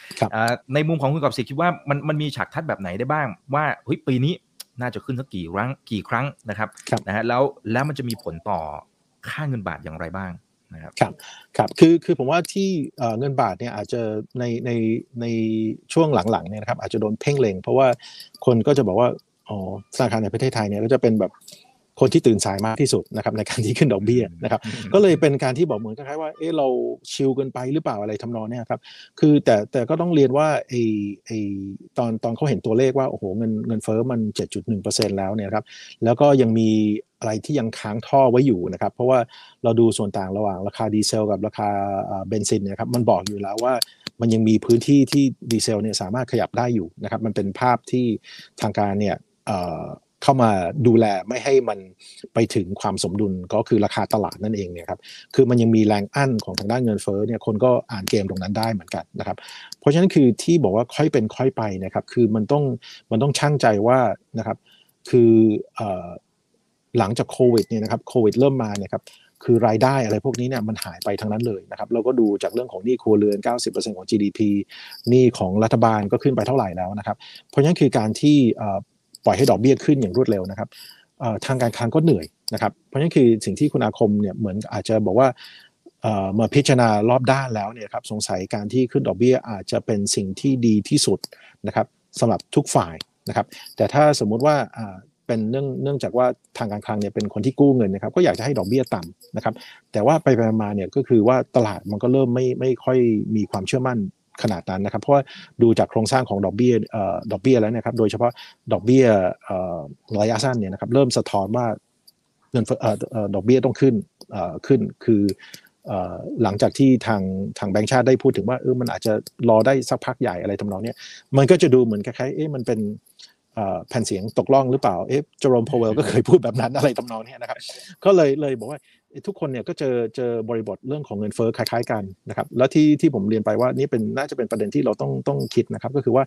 [SPEAKER 1] ในมุมของคุณกอบสิคิดว่ามันมันมีฉากทัดแบบไหนได้บ้างว่าเฮ้ยปีนี้ น่าจะขึ้นสักกี่ครั้งกี่ครั้งนะครับนะฮะแล้วแล้วมันจะมีผลต่อค่าเงินบาทอย่างไรบ้างนะครับ
[SPEAKER 2] ครับครับคือคือผมว่าที่เงินบาทเนี่ยอาจจะในในในช่วงหลังๆเนี่ยนะครับอาจจะโดนเพ่งเล็งเพราะว่าคนก็จะบอกว่าอ๋อธนาคารในประเทศไทยเนี่ยก็จะเป็นแบบ คนที่ตื่นสายมากที่สุดนะครับในการที่ขึ้นดอกเบี้ยนะครับ ก็เลยเป็นการที่บอกเหมือนคล้ายๆว่าเออเราชิลเกินไปหรือเปล่าอะไรทำนองนี้ครับคือแต่แต่ก็ต้องเรียนว่าไอไอตอนตอนเขาเห็นตัวเลขว่าโอ้โหเงินเงินเฟ้อมัน 7.1%แล้วเนี่ยครับแล้วก็ยังมีอะไรที่ยังค้างท่อไว้อยู่นะครับ เพราะว่าเราดูส่วนต่างระหว่างราคาดีเซลกับราคาเบนซินเนี่ยครับมันบอกอยู่แล้วว่ามันยังมีพื้นที่ที่ดีเซลเนี่ยสามารถขยับได้อยู่นะครับ มันเป็นภาพที่ทางการเนี่ย เข้ามาดูแลไม่ให้มันไปถึงความสมดุลก็คือราคาตลาดนั่นเองเนี่ยครับคือมันยังมีแรงอั้นของทางด้านเงินเฟ้อเนี่ยคนก็อ่านเกมตรงนั้นได้เหมือนกันนะครับ เพราะฉะนั้นคือที่บอกว่าค่อยเป็นค่อยไปนะครับคือมันต้องมันต้องช่างใจว่านะครับคือหลังจากโควิดเนี่ยนะครับโควิดเริ่มมาเนี่ยครับคือรายได้อะไรพวกนี้เนี่ยมันหายไปทั้งนั้นเลยนะครับเราก็ดูจากเรื่องของหนี้ครัวเรือน 90%ของ GDP หนี้ของรัฐบาลก็ขึ้นไปเท่าไหร่แล้วนะครับ เพราะฉะนั้นคือการที่ ปล่อยให้ดอกเบี้ยขึ้นอย่างรวดเร็วนะครับทางการคลังก็เหนื่อยนะครับ เพราะฉะนั้นคือสิ่งที่คุณอาคมเนี่ยเหมือนอาจจะบอกว่าเมื่อพิจารณารอบด้านแล้วเนี่ยครับสงสัยการที่ขึ้นดอกเบี้ยอาจจะเป็นสิ่งที่ดีที่สุดนะครับสำหรับทุกฝ่ายนะครับ แต่ถ้าสมมุติว่าเป็นเนื่องเนื่องจากว่าทางการคลังเนี่ยเป็นคนที่กู้เงินนะครับ ก็อยากจะให้ดอกเบี้ยต่ำนะครับ แต่ว่าไปไปมาเนี่ยก็คือว่าตลาดมันก็เริ่มไม่ไม่ค่อยมีความเชื่อมั่น ขนาดนั้นนะครับ เพราะว่าดูจากโครงสร้างของดอกเบี้ยดอกเบี้ยแล้วนะครับ โดยเฉพาะดอกเบี้ยระยะสั้นเนี่ยนะครับ เริ่มสะท้อนว่าเงินดอกเบี้ยต้องขึ้นขึ้นคือหลังจากที่ทางทางแบงก์ชาติได้พูดถึงว่าเออมันอาจจะรอได้สักพักใหญ่อะไรทำนองนี้มันก็จะดูเหมือนคล้ายๆเอ๊ะมันเป็นแผ่นเสียงตกล่องหรือเปล่า เอ๊ะจอร์มพาวเวลก็เคยพูดแบบนั้นอะไรทำนองนี้นะครับ ก็เลยเลยบอกว่า ทุกคนเนี่ยก็เจอเจอบริบทเรื่องของเงินเฟ้อคล้าย ๆกันนะครับแล้วที่ที่ผมเรียนไปว่านี่เป็นน่าจะเป็นประเด็นที่เราต้องต้องคิดนะครับก็คือว่า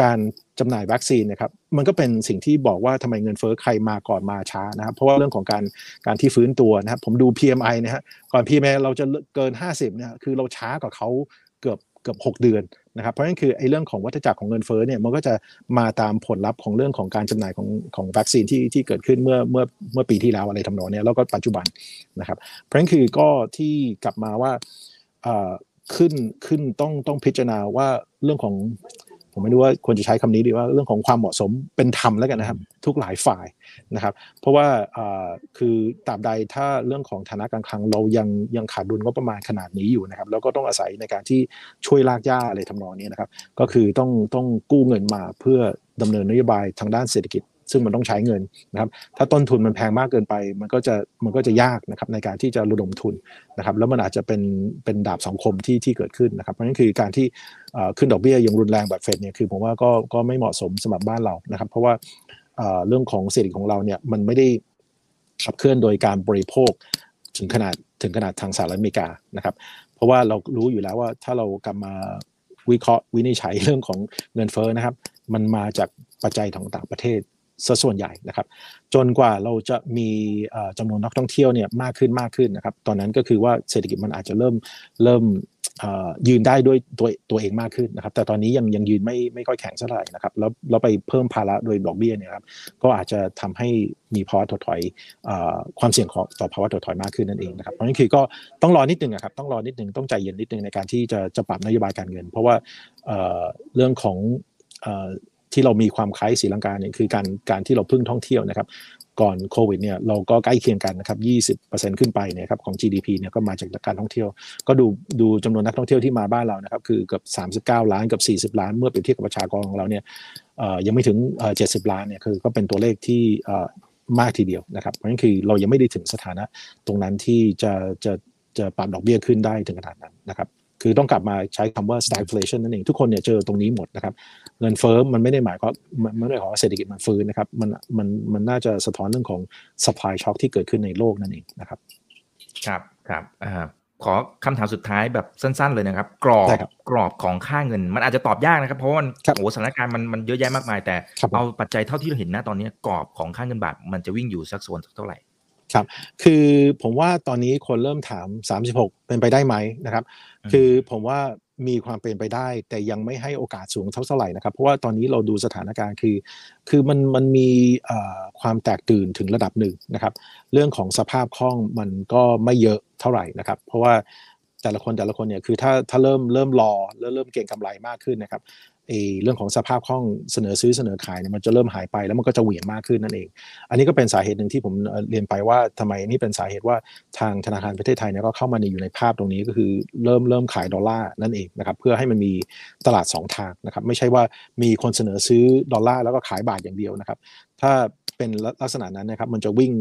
[SPEAKER 2] การจำหน่ายวัคซีนนะครับมันก็เป็นสิ่งที่บอกว่าทำไมเงินเฟ้อใครมาก่อนมาช้านะครับเพราะว่าเรื่องของการการที่ฟื้นตัวนะครับผมดู PMI นะฮะก่อน PMI เราจะเกิน 50เนี่ยคือเราช้ากว่าเขา เกือบเกือบ 6 เดือนนะครับเพราะนั่นคือไอ้เรื่องของวัฏจักรของเงินเฟ้อเนี่ยมันก็จะมาตามผลลัพธ์ของเรื่องของการจำหน่ายของของวัคซีนที่ที่เกิดขึ้นเมื่อเมื่อเมื่อปีที่แล้วอะไรทำนองนี้แล้วก็ปัจจุบันนะครับเพราะนั่นคือก็ที่กลับมาว่าขึ้นขึ้นต้องต้องพิจารณาว่าเรื่องของ ผมไม่รู้ว่าควรจะใช้คำนี้ดีว่าเรื่องของความเหมาะสมเป็นธรรมแล้วกันนะครับ ทุกหลายฝ่ายนะครับ เพราะว่าคือตราบใดถ้าเรื่องของฐานะการคลังเรายังยังขาดดุลก็ประมาณขนาดนี้อยู่นะครับ แล้วก็ต้องอาศัยในการที่ช่วยลากย่าอะไรทำนองนี้นะครับ ก็คือต้องต้องกู้เงินมาเพื่อดำเนินนโยบายทางด้านเศรษฐกิจ ซึ่งมันต้องใช้เงินนะครับ ถ้าต้นทุนมันแพงมากเกินไป มันก็จะมันก็จะยากนะครับในการที่จะระดมทุนนะครับ แล้วมันอาจจะเป็นเป็นดาบสองคมที่ที่เกิดขึ้นนะครับเพราะนั้นคือการที่ขึ้นดอกเบี้ยย่างรุนแรงแบบเฟดเนี่ยคือผมว่าก็ก็ไม่เหมาะสมสำหรับบ้านเรานะครับ เพราะว่าเรื่องของเศรษฐกิจของเราเนี่ยมันไม่ได้ขับเคลื่อนโดยการบริโภคถึงขนาดถึงขนาดทางสหรัฐอเมริกานะครับ เพราะว่าเรารู้อยู่แล้วว่าถ้าเรากลับมาวิเคราะห์วินิจฉัยเรื่องของเงินเฟ้อนะครับ มันมาจากปัจจัยของต่างประเทศ ซะส่วนใหญ่นะครับ จนกว่าเราจะมีจำนวนนักท่องเที่ยวเนี่ยมากขึ้นมากขึ้นนะครับ ตอนนั้นก็คือว่าเศรษฐกิจมันอาจจะเริ่มเริ่มยืนได้ด้วยตัวตัวเองมากขึ้นนะครับ แต่ตอนนี้ยังยังยืนไม่ไม่ค่อยแข็งเท่าไหร่นะครับแล้วเราไปเพิ่มภาระโดยดอกเบี้ยเนี่ยครับก็อาจจะทำให้มีภาวะถดถอยความเสี่ยงของต่อภาวะถดถอยมากขึ้นนั่นเองนะครับเพราะนั้นคือก็ต้องรอนิดนึงครับต้องรอนิดนึงต้องใจเย็นนิดนึงในการที่จะจะปรับนโยบายการเงิน เพราะว่าเรื่องของ ที่เรามีความคล้ายศรีลังกาเนี่ยคือการการที่เราพึ่งท่องเที่ยวนะครับ ก่อนโควิดเนี่ยเราก็ใกล้เคียงกันนะครับ 20%ขึ้นไปเนี่ยครับของ GDP เนี่ยก็มาจากการท่องเที่ยว ก็ดูดูจำนวนนักท่องเที่ยวที่มาบ้านเรานะครับคือเกือบ39 ล้านกับ 40 ล้าน เมื่อเปรียบเทียบกับประชากรของเราเนี่ยยังไม่ถึง 70 ล้านเนี่ยคือก็เป็นตัวเลขที่มากทีเดียวนะครับเพราะฉะนั้นคือเรายังไม่ได้ถึงสถานะตรงนั้นที่จะจะจะปรับดอกเบี้ยขึ้นได้ถึงขนาดนั้นนะครับคือต้องกลับมาใช้คำว่า stagflation นั่นเอง ทุกคนเนี่ยเจอตรงนี้หมดนะครับ เงินเฟ้อมันไม่ได้หมายความมันไม่ได้ขอเศรษฐกิจมันฟื้นนะครับมันมันมันน่าจะสะท้อนเรื่องของ supply shock ที่เกิดขึ้นในโลกนั่นเองนะครับ
[SPEAKER 1] ครับครับอ่าขอคำถามสุดท้ายแบบสั้น ๆ เลยนะครับ กรอบกรอบของค่าเงิน มันอาจจะตอบยากนะครับ เพราะว่ามันโอ้สถานการณ์มันมันเยอะแยะมากมาย แต่เอาปัจจัยเท่าที่เราเห็นนะตอนนี้กรอบของค่าเงินบาทมันจะวิ่งอยู่สักส่วนเท่าไหร่
[SPEAKER 2] ครับ คือผมว่าตอนนี้คนเริ่มถาม 36 เป็นไปได้ไหมนะครับ คือผมว่ามีความเป็นไปได้ แต่ยังไม่ให้โอกาสสูงเท่าไหร่นะครับ เพราะว่าตอนนี้เราดูสถานการณ์คือ คือมันมันมีความแตกตื่นถึงระดับหนึ่งนะครับ เรื่องของสภาพคล่องมันก็ไม่เยอะเท่าไหร่นะครับ เพราะว่าแต่ละคนแต่ละคนเนี่ยคือถ้าถ้าเริ่มเริ่มรอแล้วเริ่มเก่งกำไรมากขึ้นนะครับ เรื่องของสภาพคล่องเสนอซื้อเสนอขายเนี่ยมันจะเริ่มหายไปแล้วมันก็จะเหวี่ยงมากขึ้นนั่นเอง อันนี้ก็เป็นสาเหตุหนึ่งที่ผมเรียนไปว่าทำไมนี่เป็นสาเหตุว่าทางธนาคารประเทศไทยเนี่ยก็เข้ามาในอยู่ในภาพตรงนี้ก็คือเริ่มเริ่มขายดอลลาร์นั่นเองนะครับเพื่อให้มันมีตลาด 2 ทางนะครับไม่ใช่ว่ามีคนเสนอซื้อดอลลาร์แล้วก็ขายบาทอย่างเดียวนะครับถ้าเป็นลักษณะนั้นนะครับมันจะวิ่ง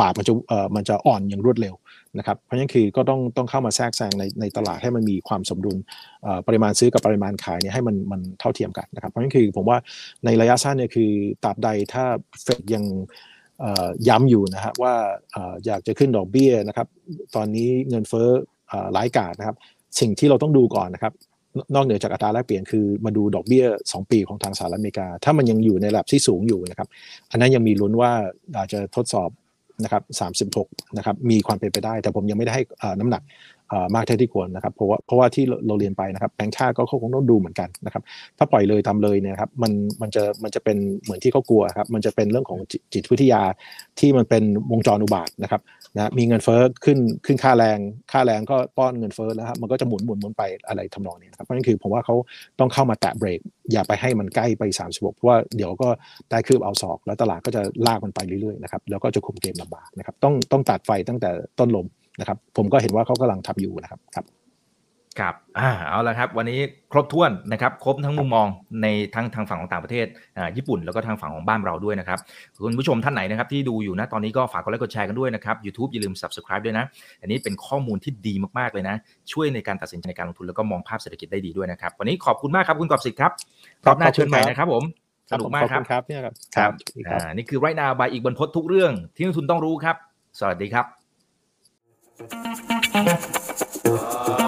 [SPEAKER 2] บาทมันจะมันจะอ่อนอย่างรวดเร็ว นะครับเพราะฉะนั้นคือก็ต้องต้องเข้ามาแทรกแซงในในตลาดให้มันมีความสมดุลปริมาณซื้อกับปริมาณขายเนี่ยให้มันมันเท่าเทียมกันนะครับเพราะฉะนั้นคือผมว่าในระยะสั้นเนี่ยคือตราบใดถ้าเฟดยังย้ำอยู่นะฮะว่าอยากจะขึ้นดอกเบี้ยนะครับตอนนี้เงินเฟ้อหลายกาดนะครับสิ่งที่เราต้องดูก่อนนะครับนอกเหนือจากอัตราแลกเปลี่ยนคือมาดูดอกเบี้ย 2 ปีของทางสหรัฐอเมริกา ถ้ามันยังอยู่ในระดับที่สูงอยู่นะครับ อันนั้นยังมีลุ้นว่าอาจจะทดสอบ นะครับ36นะครับมีความเป็นไปได้ แต่ผมยังไม่ได้ให้น้ำหนักมากเท่าที่ควรนะครับเพราะว่าเพราะว่าที่เราเรียนไปนะครับแบงค์ชาติก็คงต้องดูเหมือนกันนะครับถ้าปล่อยเลยทำเลยเนี่ยครับมันมันจะมันจะเป็นเหมือนที่เขากลัวครับมันจะเป็นเรื่องของจิตวิทยาที่มันเป็นวงจรอุบาทนะครับ นะมีเงินเฟ้อขึ้นขึ้นค่าแรงค่าแรงก็ป้อนเงินเฟ้อแล้วครับมันก็จะหมุนหมุนหมุนไปอะไรทำนองนี้ครับเพราะนั่นคือผมว่าเขาต้องเข้ามาแตะเบรก อย่าไปให้มันใกล้ไป36เพราะว่าเดี๋ยวก็ได้คืบเอาศอก แล้วตลาดก็จะลากมันไปเรื่อยๆนะครับแล้วก็จะคุมเกมลำบากนะครับต้องต้องตัดไฟตั้งแต่ต้นลมนะครับผมก็เห็นว่าเขากำลังทำอยู่นะครับครับ
[SPEAKER 1] ครับอ่าเอาละครับ วันนี้ครบถ้วนนะครับ ครบทั้งมุมมองในทั้งทางฝั่งของต่างประเทศอ่าญี่ปุ่นแล้วก็ทางฝั่งของบ้านเราด้วยนะครับ คุณผู้ชมท่านไหนนะครับที่ดูอยู่นะตอนนี้ก็ฝากกดไลค์กดแชร์กันด้วยนะครับ YouTube อย่าลืม Subscribe ด้วยนะ อันนี้เป็นข้อมูลที่ดีมากๆเลยนะ ช่วยในการตัดสินใจในการลงทุนแล้วก็มองภาพเศรษฐกิจได้ดีด้วยนะครับ วันนี้ขอบคุณมากครับคุณกอบสิทธิ์ครับรอบหน้าเชิญใหม่นะครับผมสนุกมากครับ
[SPEAKER 2] ครับเนี่ยครับ
[SPEAKER 1] ครับอ่านี่คือไรนาบายอีกบนพดทุกเรื่องที่นักทุนต้องรู้ครับ สวัสดีครับ